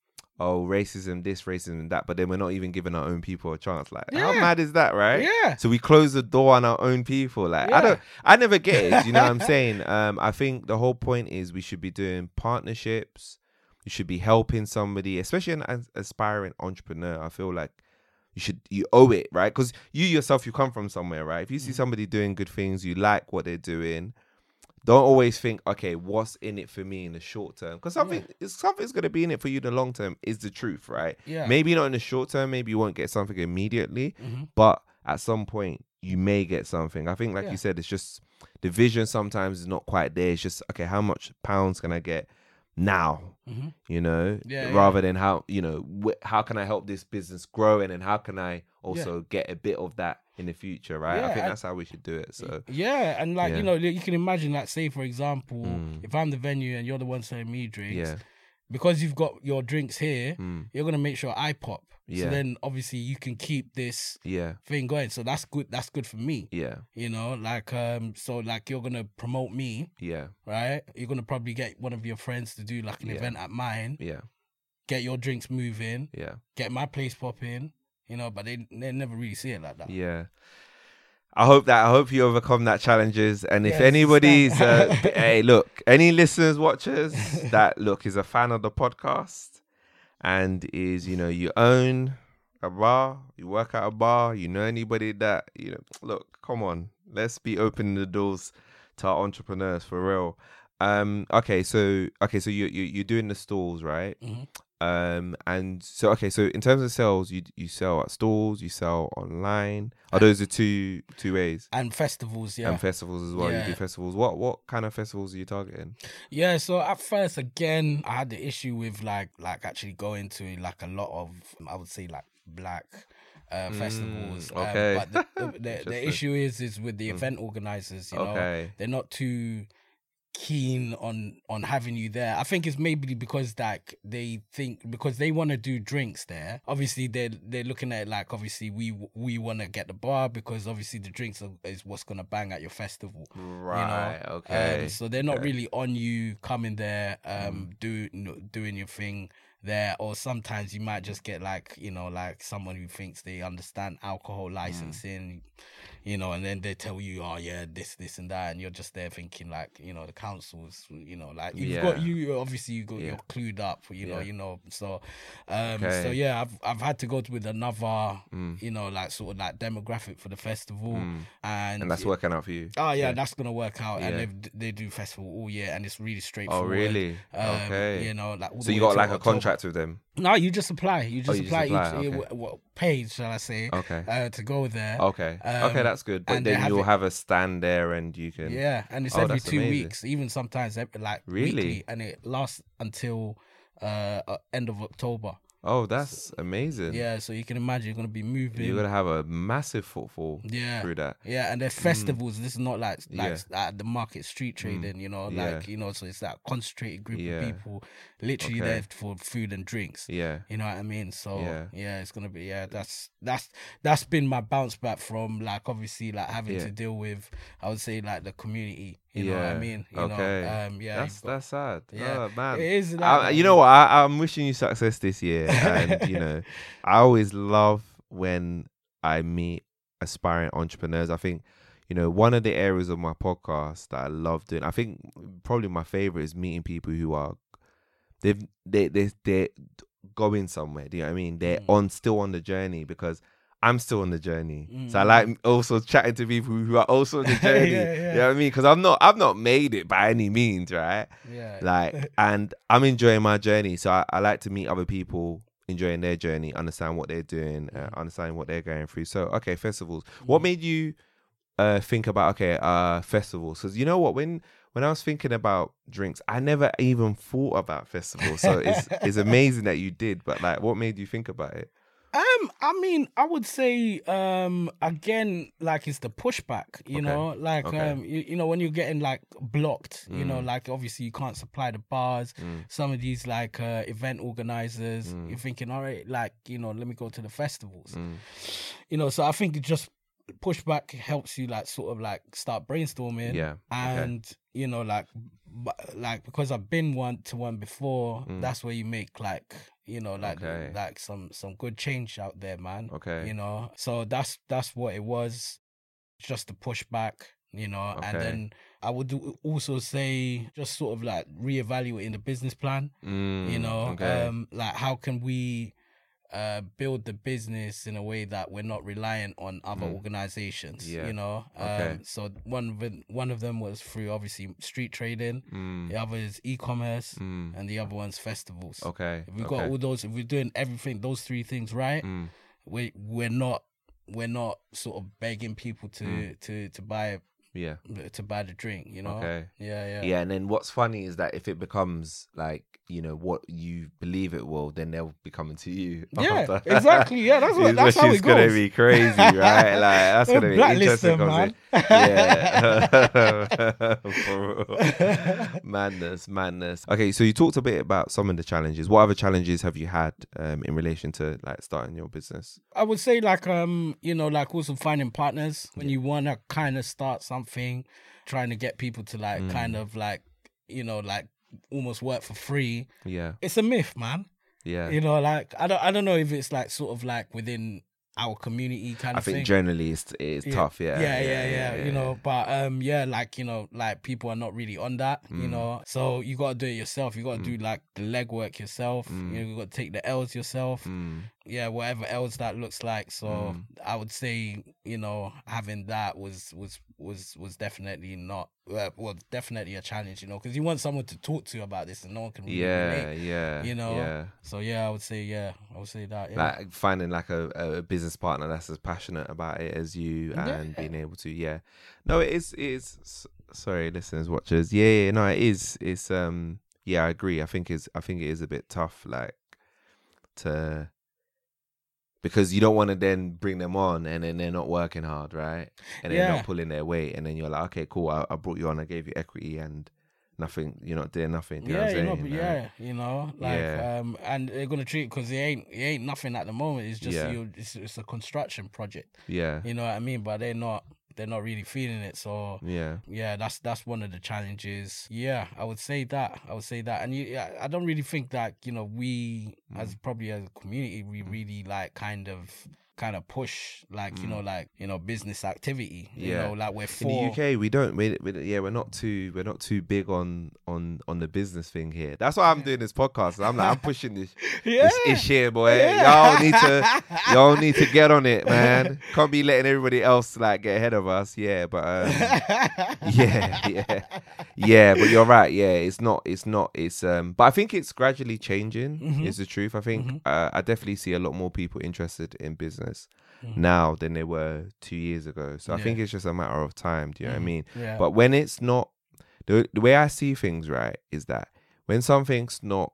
oh, racism, this, racism, that, but then we're not even giving our own people a chance. Like, how Yeah. mad is that, right? Yeah. So we close the door on our own people. Like I don't, I never get it. You know what I'm saying? Um, I think the whole point is we should be doing partnerships. You should be helping somebody, especially an aspiring entrepreneur. I feel like you should you owe it, right? Because you yourself, you come from somewhere, right? If you Mm. see somebody doing good things, you like what they're doing. Don't always think, okay, what's in it for me in the short term? Because something, something's going to be in it for you in the long term. Is the truth, right? Yeah. Maybe not in the short term. Maybe you won't get something immediately, Mhm. but at some point you may get something. I think, like Yeah. you said, it's just the vision sometimes is not quite there. It's just okay, how much pounds can I get now? Mhm. You know, Yeah, yeah. rather than how you know wh- how can I help this business grow, and then how can I also get a bit of that in the future, right? I think that's how we should do it. So Yeah, and like Yeah. you know, you can imagine like say for example, Mm. if I'm the venue and you're the one selling me drinks, yeah, because you've got your drinks here, Mm. you're gonna make sure I pop. Yeah. So then obviously you can keep this yeah, thing going. So that's good. That's good for me. yeah, You know, like um, so like you're gonna promote me, yeah, right? You're gonna probably get one of your friends to do like an Yeah. event at mine, yeah, get your drinks moving, yeah. get my place popping. You know, but they they never really see it like that. Yeah. I hope that I hope you overcome that challenges. And if Yes, anybody's uh, hey, look, any listeners, watchers that look is a fan of the podcast and is, you know, you own a bar, you work at a bar, you know anybody that, you know, look, come on, let's be opening the doors to our entrepreneurs for real. Um, okay, so okay, so you you you're doing the stalls, right? Mhm. Um, and so okay, so in terms of sales, you you sell at stores, you sell online. Are those the two two ways? And festivals, yeah. And festivals as well. You do festivals. What what kind of festivals are you targeting? Yeah, so at first, again, I had the issue with like like actually going to like a lot of I would say like black uh, festivals. um, okay. but the, the, the, the issue is is with the event organizers. You know, Okay. they're not too keen on on having you there. I think it's maybe because like they think because they want to do drinks there. Obviously, they're they're looking at it like obviously we we want to get the bar because obviously the drinks are, is what's gonna bang at your festival. Right. You know? okay. Um, so they're not okay. Mm. really on you coming there, um, do, no- doing your thing, there, or sometimes you might just get like you know like someone who thinks they understand alcohol licensing, you know, and then they tell you, oh yeah, this, this, and that, and you're just there thinking like you know the councils, you know, like you've got you obviously you got Yeah. you're clued up, you know, Yeah. you know, so um so yeah, I've I've had to go with another Mm. you know like sort of like demographic for the festival, and And that's working out for you. Oh yeah, that's gonna work out, and they they do festival all year, and it's really straightforward. Oh, really? Um, Okay. You know, like So you got like a October. contract with them. No, you just apply. You just you just apply, apply, each okay. what, what page shall I say? Okay. Uh, to go there. Okay. okay, Um, that's good. But and then have you'll it- have a stand there and you can. Yeah, and it's Oh, every two amazing. weeks, even sometimes every, like Really? weekly, and it lasts until uh, uh end of October. Oh, that's amazing. Yeah, so you can imagine you're gonna be moving. You're gonna have a massive footfall Yeah. through that. Yeah, and they're festivals. This is not like like Mm. Yeah. Mm. at the market street trading, you know, Yeah. like you know, so it's that concentrated group Yeah. of people literally Okay. there for food and drinks. Yeah. You know what I mean? So Yeah. yeah. it's gonna be yeah. That's that's that's been my bounce back from like obviously like having Yeah. to deal with I would say like the community. You know what Yeah. I mean? You okay. Know, um, yeah. That's that's sad. Yeah. Oh, man. It is. I, Like, you know what? I, I'm wishing you success this year, and you know, I always love when I meet aspiring entrepreneurs. I think, you know, one of the areas of my podcast that I love doing. I think probably my favorite is meeting people who are they've they they they going somewhere. Do you know what I mean? They're Mm. on still on the journey because. I'm still on the journey, so I Mm. like also chatting to people who are also on the journey. Yeah, You know what I mean? Because I'm not, I've not made it by any means, right? Yeah. like and i'm enjoying my journey. So I, I like to meet other people enjoying their journey understand what they're doing uh, understanding what they're going through. So okay festivals. What made you uh think about okay uh festivals? Because you know what? When when i was thinking about drinks i never even thought about festivals. So it's it's amazing that you did but like what made you think about it Um, I mean, I would say, um, again, like it's the pushback, you Okay. know, like, Okay. um, you, you know, when you're getting like blocked, you know, Mm. like obviously you can't supply the bars. Mm. Some of these like uh, event organizers, Mm. you're thinking, all right, like, you know, let me go to the festivals, Mm. you know. So I think just pushback helps you like sort of like start brainstorming, yeah okay. and you know, like, like because I've been one to one before, Mm. that's where you make like, you know, like Okay. like some some good change out there, man. okay. You know, so that's that's what it was, just to push back, you know, and then I would also say just sort of like reevaluating the business plan, you Mm, know, okay. Um, like how can we uh build the business in a way that we're not reliant on other Mm. organizations Yeah. you know Okay. um so one of one of them was through obviously street trading Mm, the other is e-commerce mm, and the other one's festivals okay if we've okay. got all those if we're doing everything those three things right Mm, we we're not we're not sort of begging people to Mm. to to buy yeah. To buy the drink you know? Okay. Yeah yeah. Yeah and then what's funny is that if it becomes like you know what you believe it will then they'll be coming to you. Yeah, exactly. Yeah, that's what- that's how it goes. gonna be crazy right? Like that's gonna be interesting them, conversation. yeah. Madness madness. Okay so you talked a bit about some of the challenges. What other challenges have you had um in relation to like starting your business? I would say like um you know like also finding partners. When you want to kind of start something, trying to get people to like Mm. kind of like you know like almost work for free. yeah It's a myth, man. yeah You know, like I don't I don't know if it's like sort of like within our community kind I of thing. I think generally it's it's Yeah. tough yeah yeah, yeah, yeah, You know, but um, yeah, like you know, like people are not really on that. You Mm. know, so you gotta do it yourself. You gotta do like the legwork yourself. Mm. You know, you gotta take the L's yourself. Yeah, whatever else that looks like. So Mm. I would say, you know, having that was was was was definitely not uh, well, definitely a challenge. You know, because you want someone to talk to about this, and no one can really yeah relate. yeah You know, yeah So yeah, I would say yeah, I would say that. Yeah. like finding like a, a business partner that's as passionate about it as you and Yeah. being able to yeah no it is it is sorry listeners watchers yeah, yeah no it is it's um yeah i agree i think it's i think it is a bit tough like to because you don't want to then bring them on and then they're not working hard right and they're Yeah. not pulling their weight and then you're like okay cool I, I brought you on i gave you equity and nothing you're not doing nothing do yeah, you know, saying but Like, yeah, you know, like Yeah. um, and they're gonna treat because it ain't it ain't nothing at the moment. It's just Yeah. you, it's, it's a construction project. yeah You know what I mean? But they're not they're not really feeling it. So Yeah. yeah, that's that's one of the challenges. Yeah, I would say that. I would say that, and you, yeah, I don't really think that you know we as Mm. probably as a community we really like kind of kind of push like you know like you know business activity. You Mm. Yeah. know, like we're In the UK, we don't. We, we, yeah, we're not too. We're not too big on on on the business thing here. That's why I'm doing this podcast. I'm like, I'm pushing this. yeah. This ish here, boy. Yeah. Y'all need to. Y'all need to get on it, man. Can't be letting everybody else like get ahead of us. Yeah, but um, yeah, yeah, yeah. But you're right. Yeah, it's not. It's not. It's um. But I think it's gradually changing. Mm-hmm. Is the truth. I think uh, I definitely see a lot more people interested in business Mm-hmm. now than they were two years ago. So I think it's just a matter of time. Do you know what I mean? Mm-hmm. Yeah. But when it's not, the the way I see things, right, is that when something's not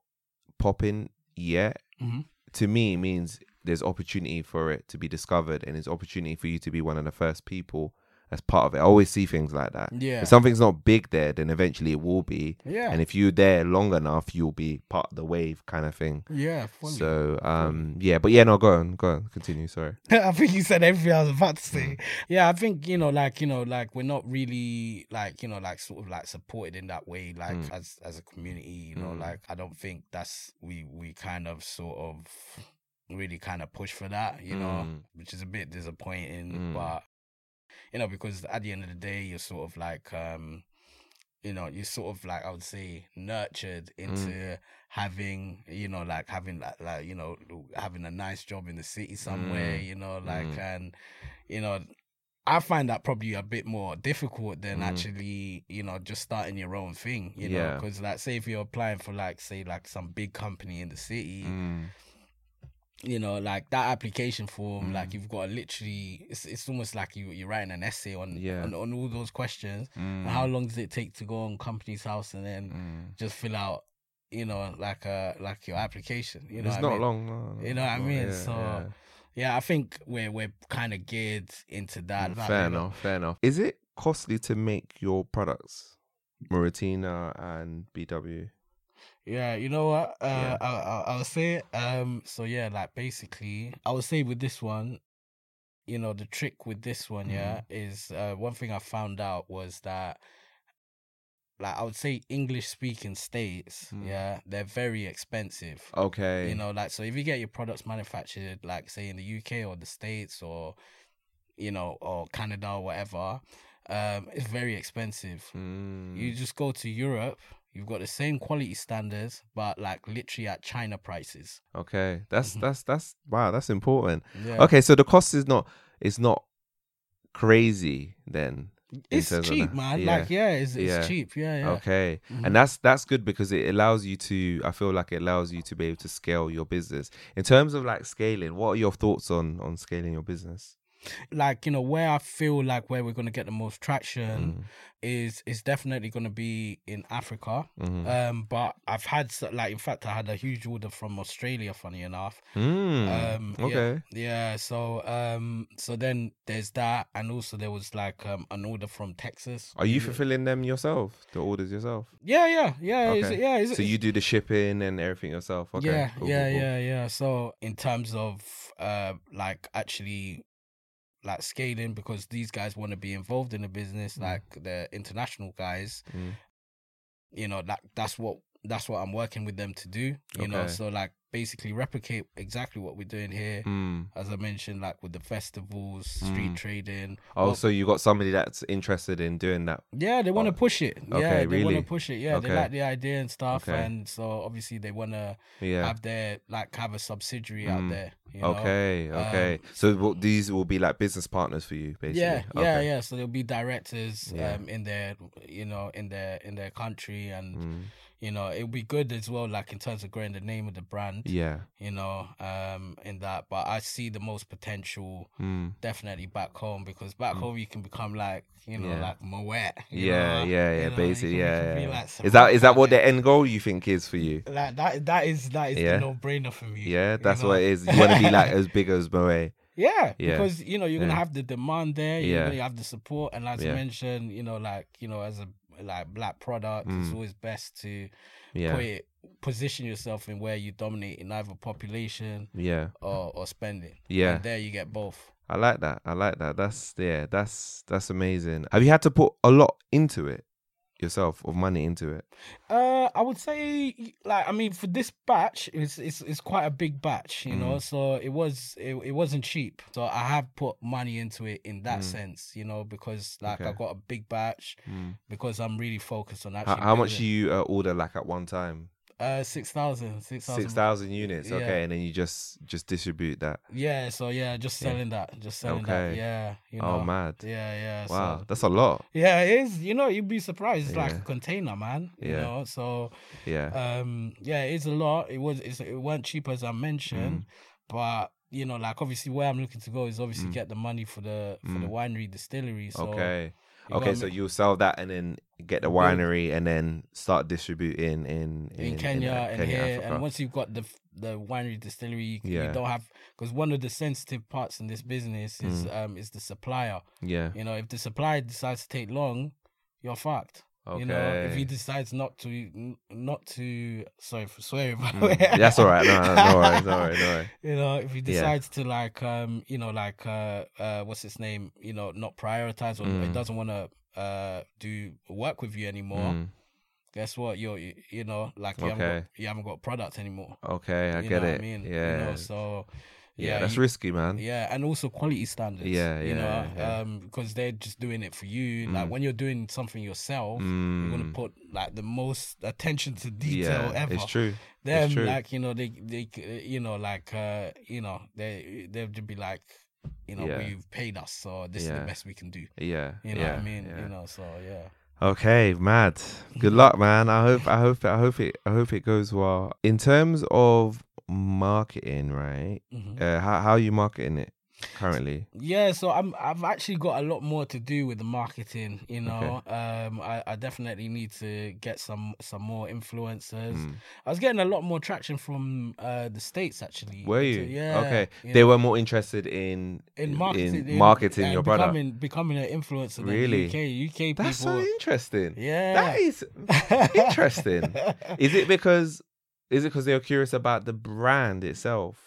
popping yet, Mhm. to me means there's opportunity for it to be discovered and there's opportunity for you to be one of the first people as part of it. I always see things like that. Yeah. If something's not big there, then eventually it will be. Yeah. And if you're there long enough, you'll be part of the wave kind of thing. yeah, fully. So um yeah, but yeah, no, go on, go on, continue. Sorry. I think you said everything I was about to say. Mm. Yeah, I think you know, like you know, like we're not really like you know, like sort of like supported in that way, like Mm. as as a community. You know, like I don't think that's we we kind of sort of really kind of push for that. You know, Mm. which is a bit disappointing, Mm. but you know, because at the end of the day, you're sort of like um you know, you're sort of like I would say nurtured Mm. into having, you know, like having like, like you know, having a nice job in the city somewhere, Mm. you know, like Mm. and you know, I find that probably a bit more difficult than Mm. actually, you know, just starting your own thing, you know, because like say if you're applying for like say like some big company in the city, Mm. You know, like that application form, Mm. like you've got to literally, it's it's almost like you you're writing an essay on Yeah. on, on all those questions. Mm. How long does it take to go on Companies House and then Mm. just fill out, you know, like uh like your application? You know, it's what I not mean? long. No, no, You know what I mean? yeah, so yeah. yeah. I think we're we're kind of geared into that. Mm, that, fair know. enough. Fair enough. Is it costly to make your products, Muratina and BW? Yeah, you know what? Uh, Yeah. I, I, I'll say it. Um, so yeah, like basically, I would say with this one, you know, the trick with this one, yeah, Mm-hmm. is uh, one thing I found out was that, like, I would say English speaking states, Mm. yeah, they're very expensive. Okay. You know, like, so if you get your products manufactured, like, say in the UK or the States or, you know, or Canada or whatever, um, it's very expensive. Mm. You just go to Europe, you've got the same quality standards, but like literally at China prices. Okay. That's that's that's wow. That's important. Mm-hmm. Yeah. Okay, so the cost is not it's not crazy then. It's cheap, man. Yeah. Like, yeah, it's, it's Yeah. cheap. Yeah, yeah. Okay. Mhm. And that's that's good because it allows you to I feel like it allows you to be able to scale your business. In terms of like scaling, what are your thoughts on on scaling your business? Like, you know, where I feel like where we're going to get the most Mm. traction is is definitely going to be in Africa. Mhm. Um, but I've had, like, in fact, I had a huge order from Australia, funny enough. Mm. Um, okay. Yeah, so um, so then there's that, and also there was like um an order from Texas. Are you fulfilling them yourself? The orders yourself? Yeah, yeah, yeah, Okay. yeah. It's, So you do the shipping and everything yourself? Okay. yeah, cool, yeah, cool, cool. yeah, yeah. So in terms of uh like actually like scaling because these guys want to be involved in the business, like the international guys, Mm. you know, that that's what that's what I'm working with them to do. You know, so like basically replicate exactly what we're doing here. Mm. As I mentioned, like with the festivals, street Mm. trading. Oh, Well, so you got somebody that's interested in doing that? Yeah, they want to Oh, push it. okay, yeah, they want really? to push it. Yeah, Okay. they like the idea and stuff, Okay. and so obviously they want to Yeah. have their like have a subsidiary Mm. out there. You know? Okay, okay. Um, so will, these will be like business partners for you, basically. Yeah, yeah, Okay. yeah. So there'll be directors Yeah. um in their you know in their in their country, and Mm. You know it'll be good as well, like in terms of growing the name of the brand. Yeah. You know, um, in that, but I see the most potential Mm. definitely back home because back home you can become like you know Yeah. like Moet. Yeah, know? yeah, You yeah. know, basically, yeah. yeah. like is that is that what the end goal you think is for you? Like that that is that is Yeah. the no brainer for me. Yeah, you that's know? what it is. You want to be like as big as Moe. Yeah, Yeah. because you know you're gonna have the demand there. You're Yeah. gonna have the support, and as Yeah. Mentioned, you know, like you know, as a like black product. It's always best to Mm. Yeah. put it, position yourself in where you dominate in either population Yeah. or, or spending. Yeah. And there you get both. I like that. I like that. That's yeah, that's that's amazing. Have you had to put a lot into it yourself of money into it? Uh, I would say, like, I mean, for this batch, it's it's, it's quite a big batch, you Mm. know. So it was it, it wasn't cheap. So I have put money into it in that sense, you know, because like I Mm. Got a big batch because I'm really focused on How, actually. how much do you uh, order like at one time? Uh, six thousand, six thousand. Six thousand units. Yeah. Okay, and then you just just distribute that. Yeah. So yeah, just Yeah. selling that, just selling that. Okay. Yeah. You Oh, mad. Yeah, yeah. Wow, So, that's a lot. yeah, it is. You know, you'd be surprised. It's like a container, man. You Yeah. know, so Yeah. um yeah it's a lot it was it's, it weren't cheap as i mentioned Mm. but you know like obviously where i'm looking to go is obviously get the money for the for the winery distillery so Mm. okay. You Okay, so you'll sell that and then get the winery and then start distributing in in, in, kenya uh, and Kenya, here Africa. and once you've got the the winery distillery you, c- you don't have because one of the sensitive parts in this business is Mm. um is the supplier yeah. you know if the supplier decides to take long you're fucked You know, if he decides not to, not to, sorry for swearing, Mm. That's all right. No, no, no worries, no worries, no worries. you know if he Yeah. decides to like um you know like uh uh what's his name you know not prioritize or Mm. he doesn't want to uh do work with you anymore Mm, guess what you're you, you know like you, haven't Okay. got, you haven't got product anymore okay, I you get it. i mean Yeah. you know so yeah, yeah, that's you- risky, man. yeah and also quality standards Yeah, you yeah, know yeah. um because they're just doing it for you like Mm. when you're doing something yourself you're gonna Mm, put like the most attention to detail yeah, ever it's true. them it's true. like you know they they you know like uh you know they they'll just be like you know Yeah. we've paid us so this is the best we can do yeah, you know yeah, what i mean you know so yeah Okay, mad. Good luck, man. I hope, I hope, I hope it, I hope it goes well. In terms of marketing, right? Mhm. Uh, how how are you marketing it currently? yeah so i'm i've actually got a lot more to do with the marketing you know um I, I definitely need to get some some more influencers Mm. i was getting a lot more traction from uh the states actually Were So, you? yeah Okay. you They know, were more interested in in marketing in marketing and your becoming becoming an influencer Really? uk uk people That's so interesting. yeah That is interesting. is it because is it because they were curious about the brand itself,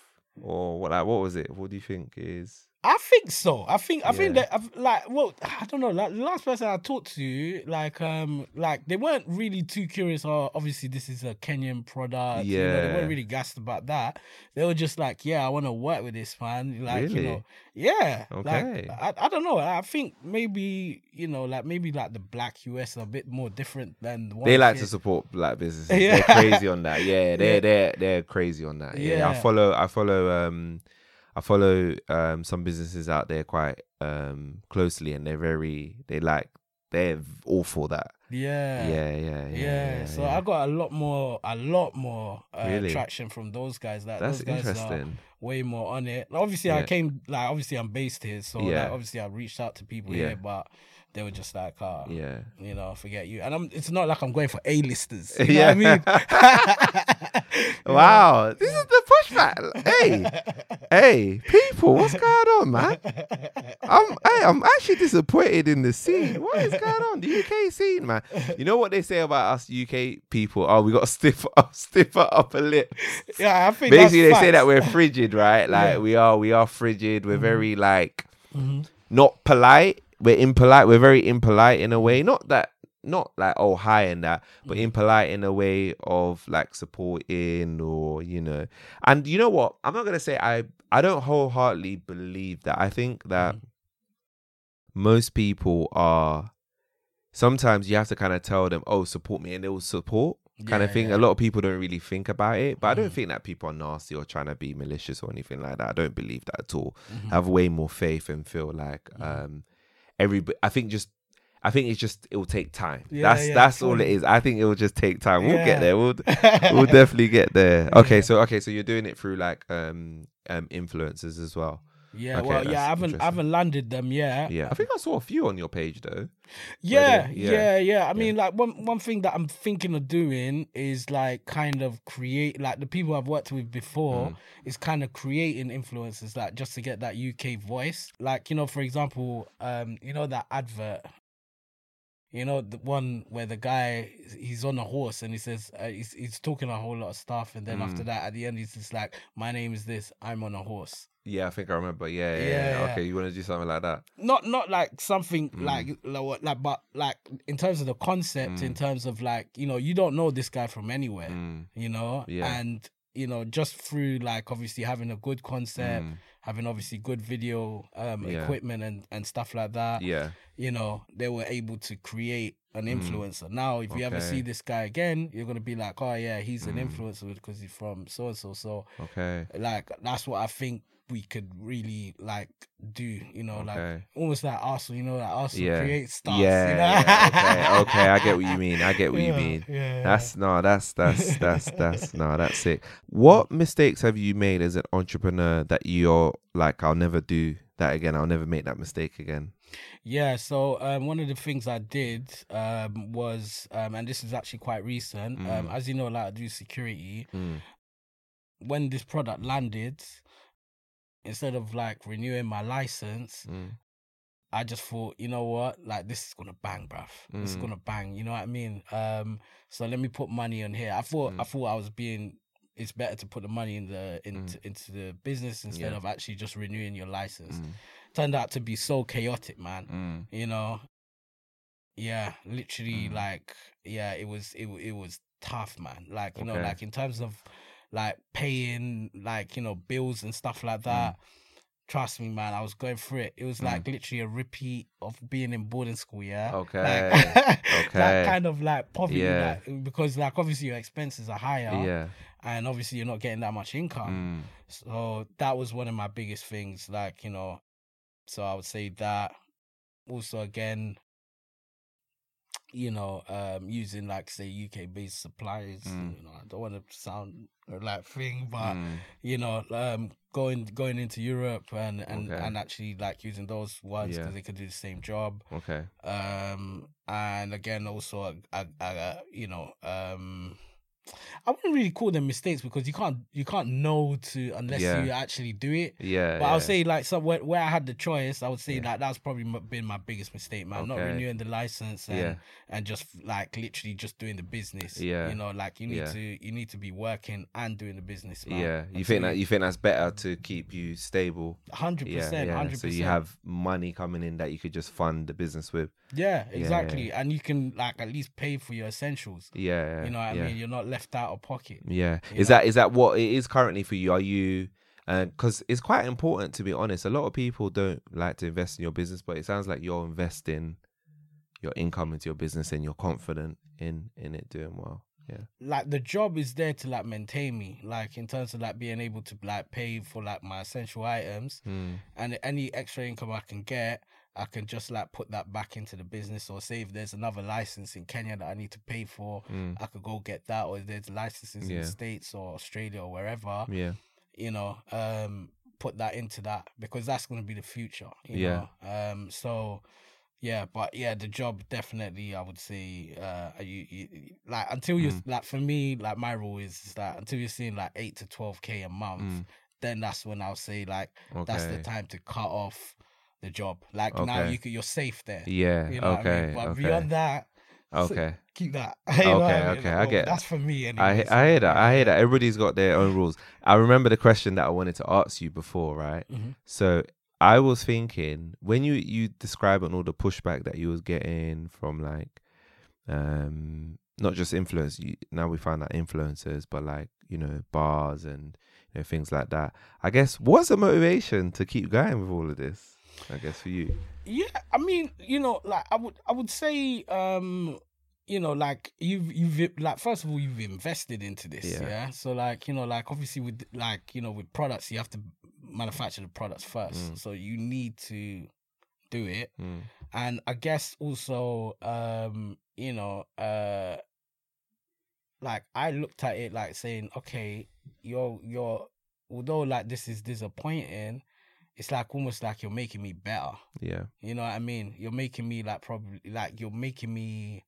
or what? Like, what was it? What do you think is? I think so. I think I think that I've, like well, I don't know. Like the last person I talked to, like um, like they weren't really too curious. Oh, obviously this is a Kenyan product. you know, they weren't really gassed about that. They were just like, yeah, I want to work with this man. Like Really? you know, yeah. Okay. Like I, I don't know. I think maybe you know, like maybe like the black US are a bit more different than the They like here. to support black businesses. Yeah. They're crazy on that. Yeah, they're Yeah. they're they're crazy on that. Yeah. I follow I follow um I follow um some businesses out there quite um closely and they're very they like they're all for that. Yeah. Yeah, yeah, yeah. Yeah, so yeah. I got a lot more, a lot more uh, Really? traction from those guys. Like That's those guys are interesting. way more on it. Obviously, I came like obviously I'm based here, so like, obviously I reached out to people Yeah. here, but they were just like, uh, Yeah. you know, forget you. And I'm. It's not like I'm going for A listers. You Yeah. know what I mean? Wow, this is the pushback. Hey, hey, people, what's going on, man? I'm, hey, I'm actually disappointed in the scene. What is going on? The UK scene, man. You know what they say about us UK people? Oh, we got to stiff up, stiffer upper lip. yeah, I think Basically, they that's say that we're frigid, right? Like Yeah. Mm-hmm. we are, we are frigid. We're very like not polite. We're impolite. We're very impolite in a way. Not that, not like oh hi and that, but Mm-hmm. impolite in a way of like supporting or you know. And you know what? I'm not gonna say I. I don't wholeheartedly believe that. I think that Mm-hmm. most people are. Sometimes you have to kind of tell them, "Oh, support me," and they will support. Kind of thing. yeah. A lot of people don't really think about it, but I don't Mhm. think that people are nasty or trying to be malicious or anything like that. I don't believe that at all. Mhm. I have way more faith and feel like um every. I think just. I think it's just it will take time. Yeah, that's yeah, that's all it is. I think it will just take time. We'll Yeah. get there. We'll we'll definitely get there. Okay, so okay, so you're doing it through like um um influencers as well. Yeah, Okay, well, yeah, I haven't, I haven't landed them yet. Yeah, I think I saw a few on your page though. Yeah, they- yeah, yeah. yeah, I mean, like one one thing that I'm thinking of doing is like kind of create like the people I've worked with before Mm. is kind of creating influencers like just to get that UK voice. Like you know, for example, um, you know that advert. You know the one where the guy he's on a horse and he says uh, he's he's talking a whole lot of stuff, and then Mm. after that, at the end, he's just like, "My name is this. I'm on a horse." Yeah, I think I remember. Yeah, yeah. Yeah, yeah. Okay, you want to do something like that? Not not like something Mm. like like like, but like in terms of the concept, in Mm. terms of like you know you don't know this guy from anywhere, Mm, you know, Yeah. and you know just through like obviously having a good concept, mm, having obviously good video um Yeah. equipment and and stuff like that. yeah. you know, they were able to create an influencer. Now, if you ever Mm. See this guy again, you're gonna be like, oh yeah, he's an Mm. influencer because he's from so and so. So, Okay. like, that's what I think we could really like do. You know, like Okay. almost like Arsenal. You know, like Arsenal Yeah. create stars. yeah. you know? yeah, Okay. Okay. I get what you mean. I get what you mean. Yeah, That's no, that's that's that's that's no, that's it. What mistakes have you made as an entrepreneur that you're like, I'll never do that again. I'll never make that mistake again. Yeah, so um, one of the things I did um, was, um, and this is actually quite recent. Um, Mm. as you know, like I do security. Mm. When this product landed, instead of like renewing my license, Mm. I just thought, you know what, like this is gonna bang, bruv. This is Mm. gonna bang. You know what I mean? Um, so let me put money on here. I thought, I Mm. thought I was being. It's better to put the money in the into into the business instead Yeah. of actually just renewing your license. Mm. Turned out to be so chaotic, man. Mm. You know. Yeah, literally, Mm. like, yeah, it was it it was tough, man. Like, you know, like in terms of like paying, like you know, bills and stuff like Mm. that. Trust me, man, I was going through it. It was like literally a repeat of being in boarding school, yeah. Okay, Like, okay. that kind of like poverty, Yeah. like, because like obviously your expenses are higher, Yeah. and obviously you're not getting that much income. Mm. So that was one of my biggest things, like you know. So I would say that. Also, again, you know, um, using like say UK based suppliers. Mm. You know, I don't want to sound like thing, but Mm. you know, um, going going into Europe and and, Okay. and actually like using those ones Yeah. because they could do the same job. Okay. Um, and again, also, I, I, I, you know, um, I wouldn't really call them mistakes because you can't you can't know to unless Yeah. you actually do it. Yeah. But yeah. I'll say like so where, where I had the choice, I would say Yeah. like that's probably been my biggest mistake, man. Not renewing the license and Yeah. and just like literally just doing the business. Yeah. you know, like you need to you need to be working and doing the business. Man. Yeah. You think that you think that's better to keep you stable. hundred percent, Yeah. hundred So you have money coming in that you could just fund the business with. yeah, exactly, and you can like at least pay for your essentials. Yeah. You know what. I mean? You're not left out of pocket. Yeah. Is know? that is that what it is currently for you? Are you because it's quite important to be honest. A lot of people don't like to invest in your business, but it sounds like you're investing your income into your business and you're confident in in it doing well. Yeah. like the job is there to like maintain me like in terms of like being able to like pay for like my essential items Mm. and any extra income i can get i can just like put that back into the business or say if there's another license in kenya that i need to pay for Mm. i could go get that or if there's licenses in the states or australia or wherever Yeah. you know um put that into that because that's going to be the future you Yeah. know um so yeah but yeah the job definitely i would say uh you, you like until you Mm. like for me like my rule is, is that until you're seeing like 8 to 12k a month Mm. then that's when i'll say like that's the time to cut off the job like now you could, you're safe there Yeah. you know what I okay. mean? but okay. beyond that okay. keep that You know what I Okay, mean? okay, I Well, get- that's for me I anyway, I hear that. I hear that. Everybody's got their own rules. I remember the question that I wanted to ask you before, right? Mhm. So I was thinking when you you describing all the pushback that you was getting from like, um, not just influence. You, now we find that influencers, but like you know bars and you know things like that. I guess what's the motivation to keep going with all of this? I guess for you. Yeah, I mean, you know, like I would, I would say, um, you know, like you've, you've, like first of all, you've invested into this, Yeah. yeah. So, like, you know, like obviously with, like, you know, with products, you have to manufacture the products first, Mm. so you need to do it, Mm. and I guess also, um, you know, uh, like I looked at it like saying, okay, you're, you're, although like this is disappointing, it's like almost like you're making me better. Yeah. You know what I mean? You're making me like probably like you're making me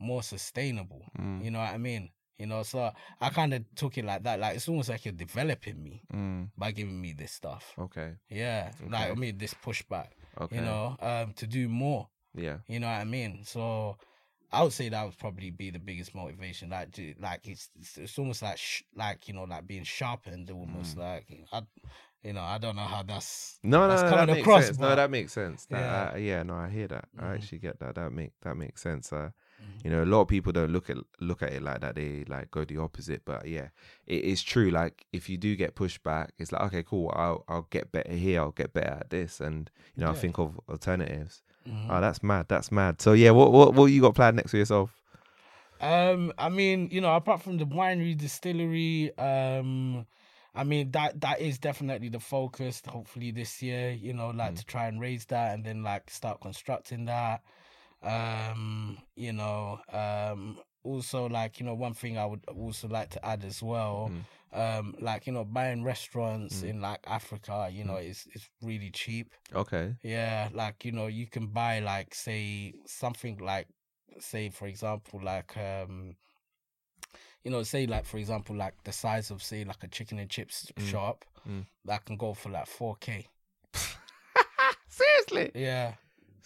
more sustainable. Mm. You know what I mean? You know, so I kind of took it like that. Like it's almost like you're developing me Mm. by giving me this stuff. Okay. Yeah, like I mean this pushback. Okay. You know, um, to do more. Yeah. You know what I mean? So I would say that would probably be the biggest motivation. Like, like it's, it's it's almost like sh- like you know like being sharpened. Almost like I, you know I don't know how that's No, no, that's no, that coming makes across, but- No, that makes sense. That, Yeah. uh, yeah, no, I hear that. I Mhm. actually get that. That make that makes sense. Uh, Mm-hmm. you know, a lot of people don't look at look at it like that. They like go the opposite. But yeah, it is true. Like if you do get pushed back, it's like okay, cool. I'll I'll get better here. I'll get better at this, and you know, I think of alternatives. Mhm. Oh, that's mad. That's mad. So yeah, what what what you got planned next for yourself? Um, I mean, you know, apart from the winery distillery, um, I mean that that is definitely the focus. Hopefully this year, you know, like to try and raise that and then like start constructing that. Um, you know, um, also like you know, one thing I would also like to add as well. Um, like you know, buying restaurants in like Africa, you know, is is really cheap. Okay. Yeah, like you know, you can buy like say something like say for example like um you know say like for example like the size of say like a chicken and chips shop mm. that can go for like 4k. Seriously. Yeah.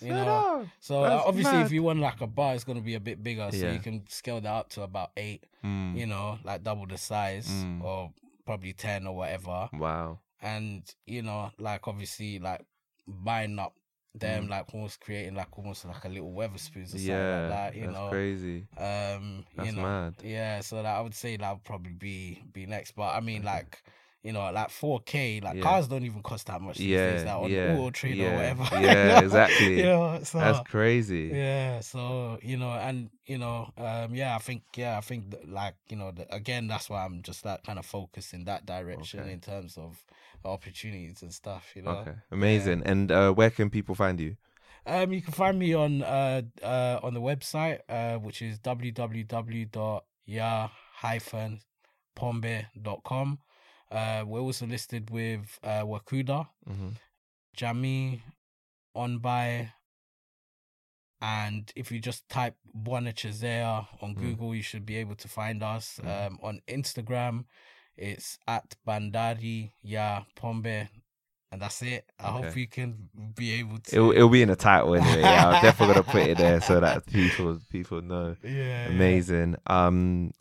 You know. up. So uh, obviously mad. if you want like a bar it's going to be a bit bigger so Yeah. you can scale that up to about 8, Mm. you know, like double the size Mm. or probably 10 or whatever. Wow. and you know, like obviously, like buying up them, like almost creating like almost like a little Wetherspoons or something like that. You that's know, crazy. um, That's you know, mad. yeah. So that I would say that would probably be be next, but I mean, like. You know, like 4K, like Yeah. cars don't even cost that much these Yeah, days, like on yeah, Auto Trader yeah, or whatever. yeah, exactly. you know, so That's crazy. yeah, so you know, and you know, um, yeah, I think, yeah, I think, that, like you know, the, again, that's why I'm just like kind of focused in that direction Okay. in terms of opportunities and stuff. You know, Okay. Amazing. And uh, where can people find you? um, you can find me on uh uh on the website uh which is www.ya-pombe.com. Uh, we're also listed with uh Wakuda, Mm-hmm. Jami, Onby, and if you just type Bwana Chazea on Mm. Google, you should be able to find us. Um, on Instagram, it's at Bandari Ya Pombe, and that's it. I hope Okay. you can be able to. It'll, it'll be in the title anyway. Yeah, I'm definitely gonna put it there so that people people know. yeah, Amazing. Um,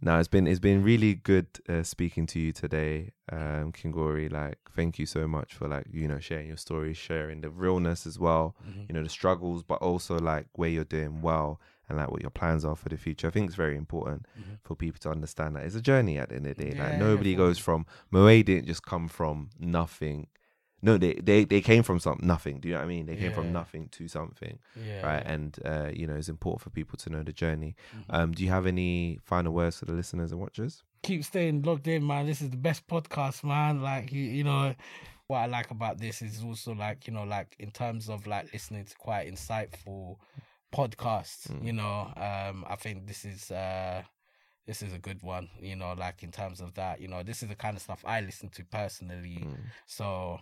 now it's been it's been really good uh, speaking to you today, um, King'Ori. Like, thank you so much for like you know sharing your story, sharing the realness as well. You know the struggles, but also like where you're doing well and like what your plans are for the future. I think it's very important for people to understand that it's a journey at the end of the day. Yeah, like nobody fully. goes from Moe didn't just come from nothing. No, they, they they came from some nothing. Do you know what I mean? They came from nothing to something yeah, right? And uh, you know, it's important for people to know the journey. Mm-hmm. Um, do you have any final words for the listeners and watchers? keep staying logged in, man. This is the best podcast, man. Like you, you know, what I like about this is also like you know, like in terms of like listening to quite insightful podcasts. Mm. You know, um, I think this is uh this is a good one. You know, like in terms of that, you know, this is the kind of stuff I listen to personally. Mm. So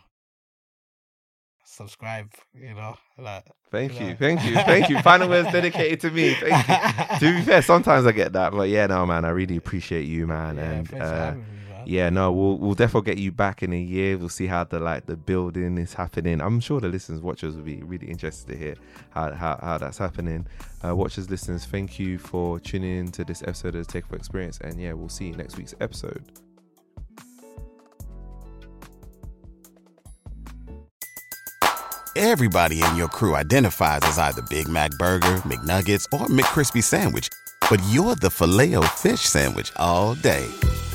subscribe. You know, like Thank you, Yeah. thank you, thank you. Final words dedicated to me. Thank you. to be fair, sometimes I get that, but yeah, no, man, I really appreciate you, man. yeah, and uh, having me, man. Yeah, no, we'll we'll definitely get you back in a year. We'll see how the like the building is happening. I'm sure the listeners, watchers will be really interested to hear how how, how that's happening. Uh, watchers, listeners, thank you for tuning in to this episode of the Takeover Experience, and yeah, we'll see you next week's episode. Everybody in your crew identifies as either Big Mac Burger, McNuggets, or McCrispy Sandwich. But you're the Filet-O-Fish Sandwich all day.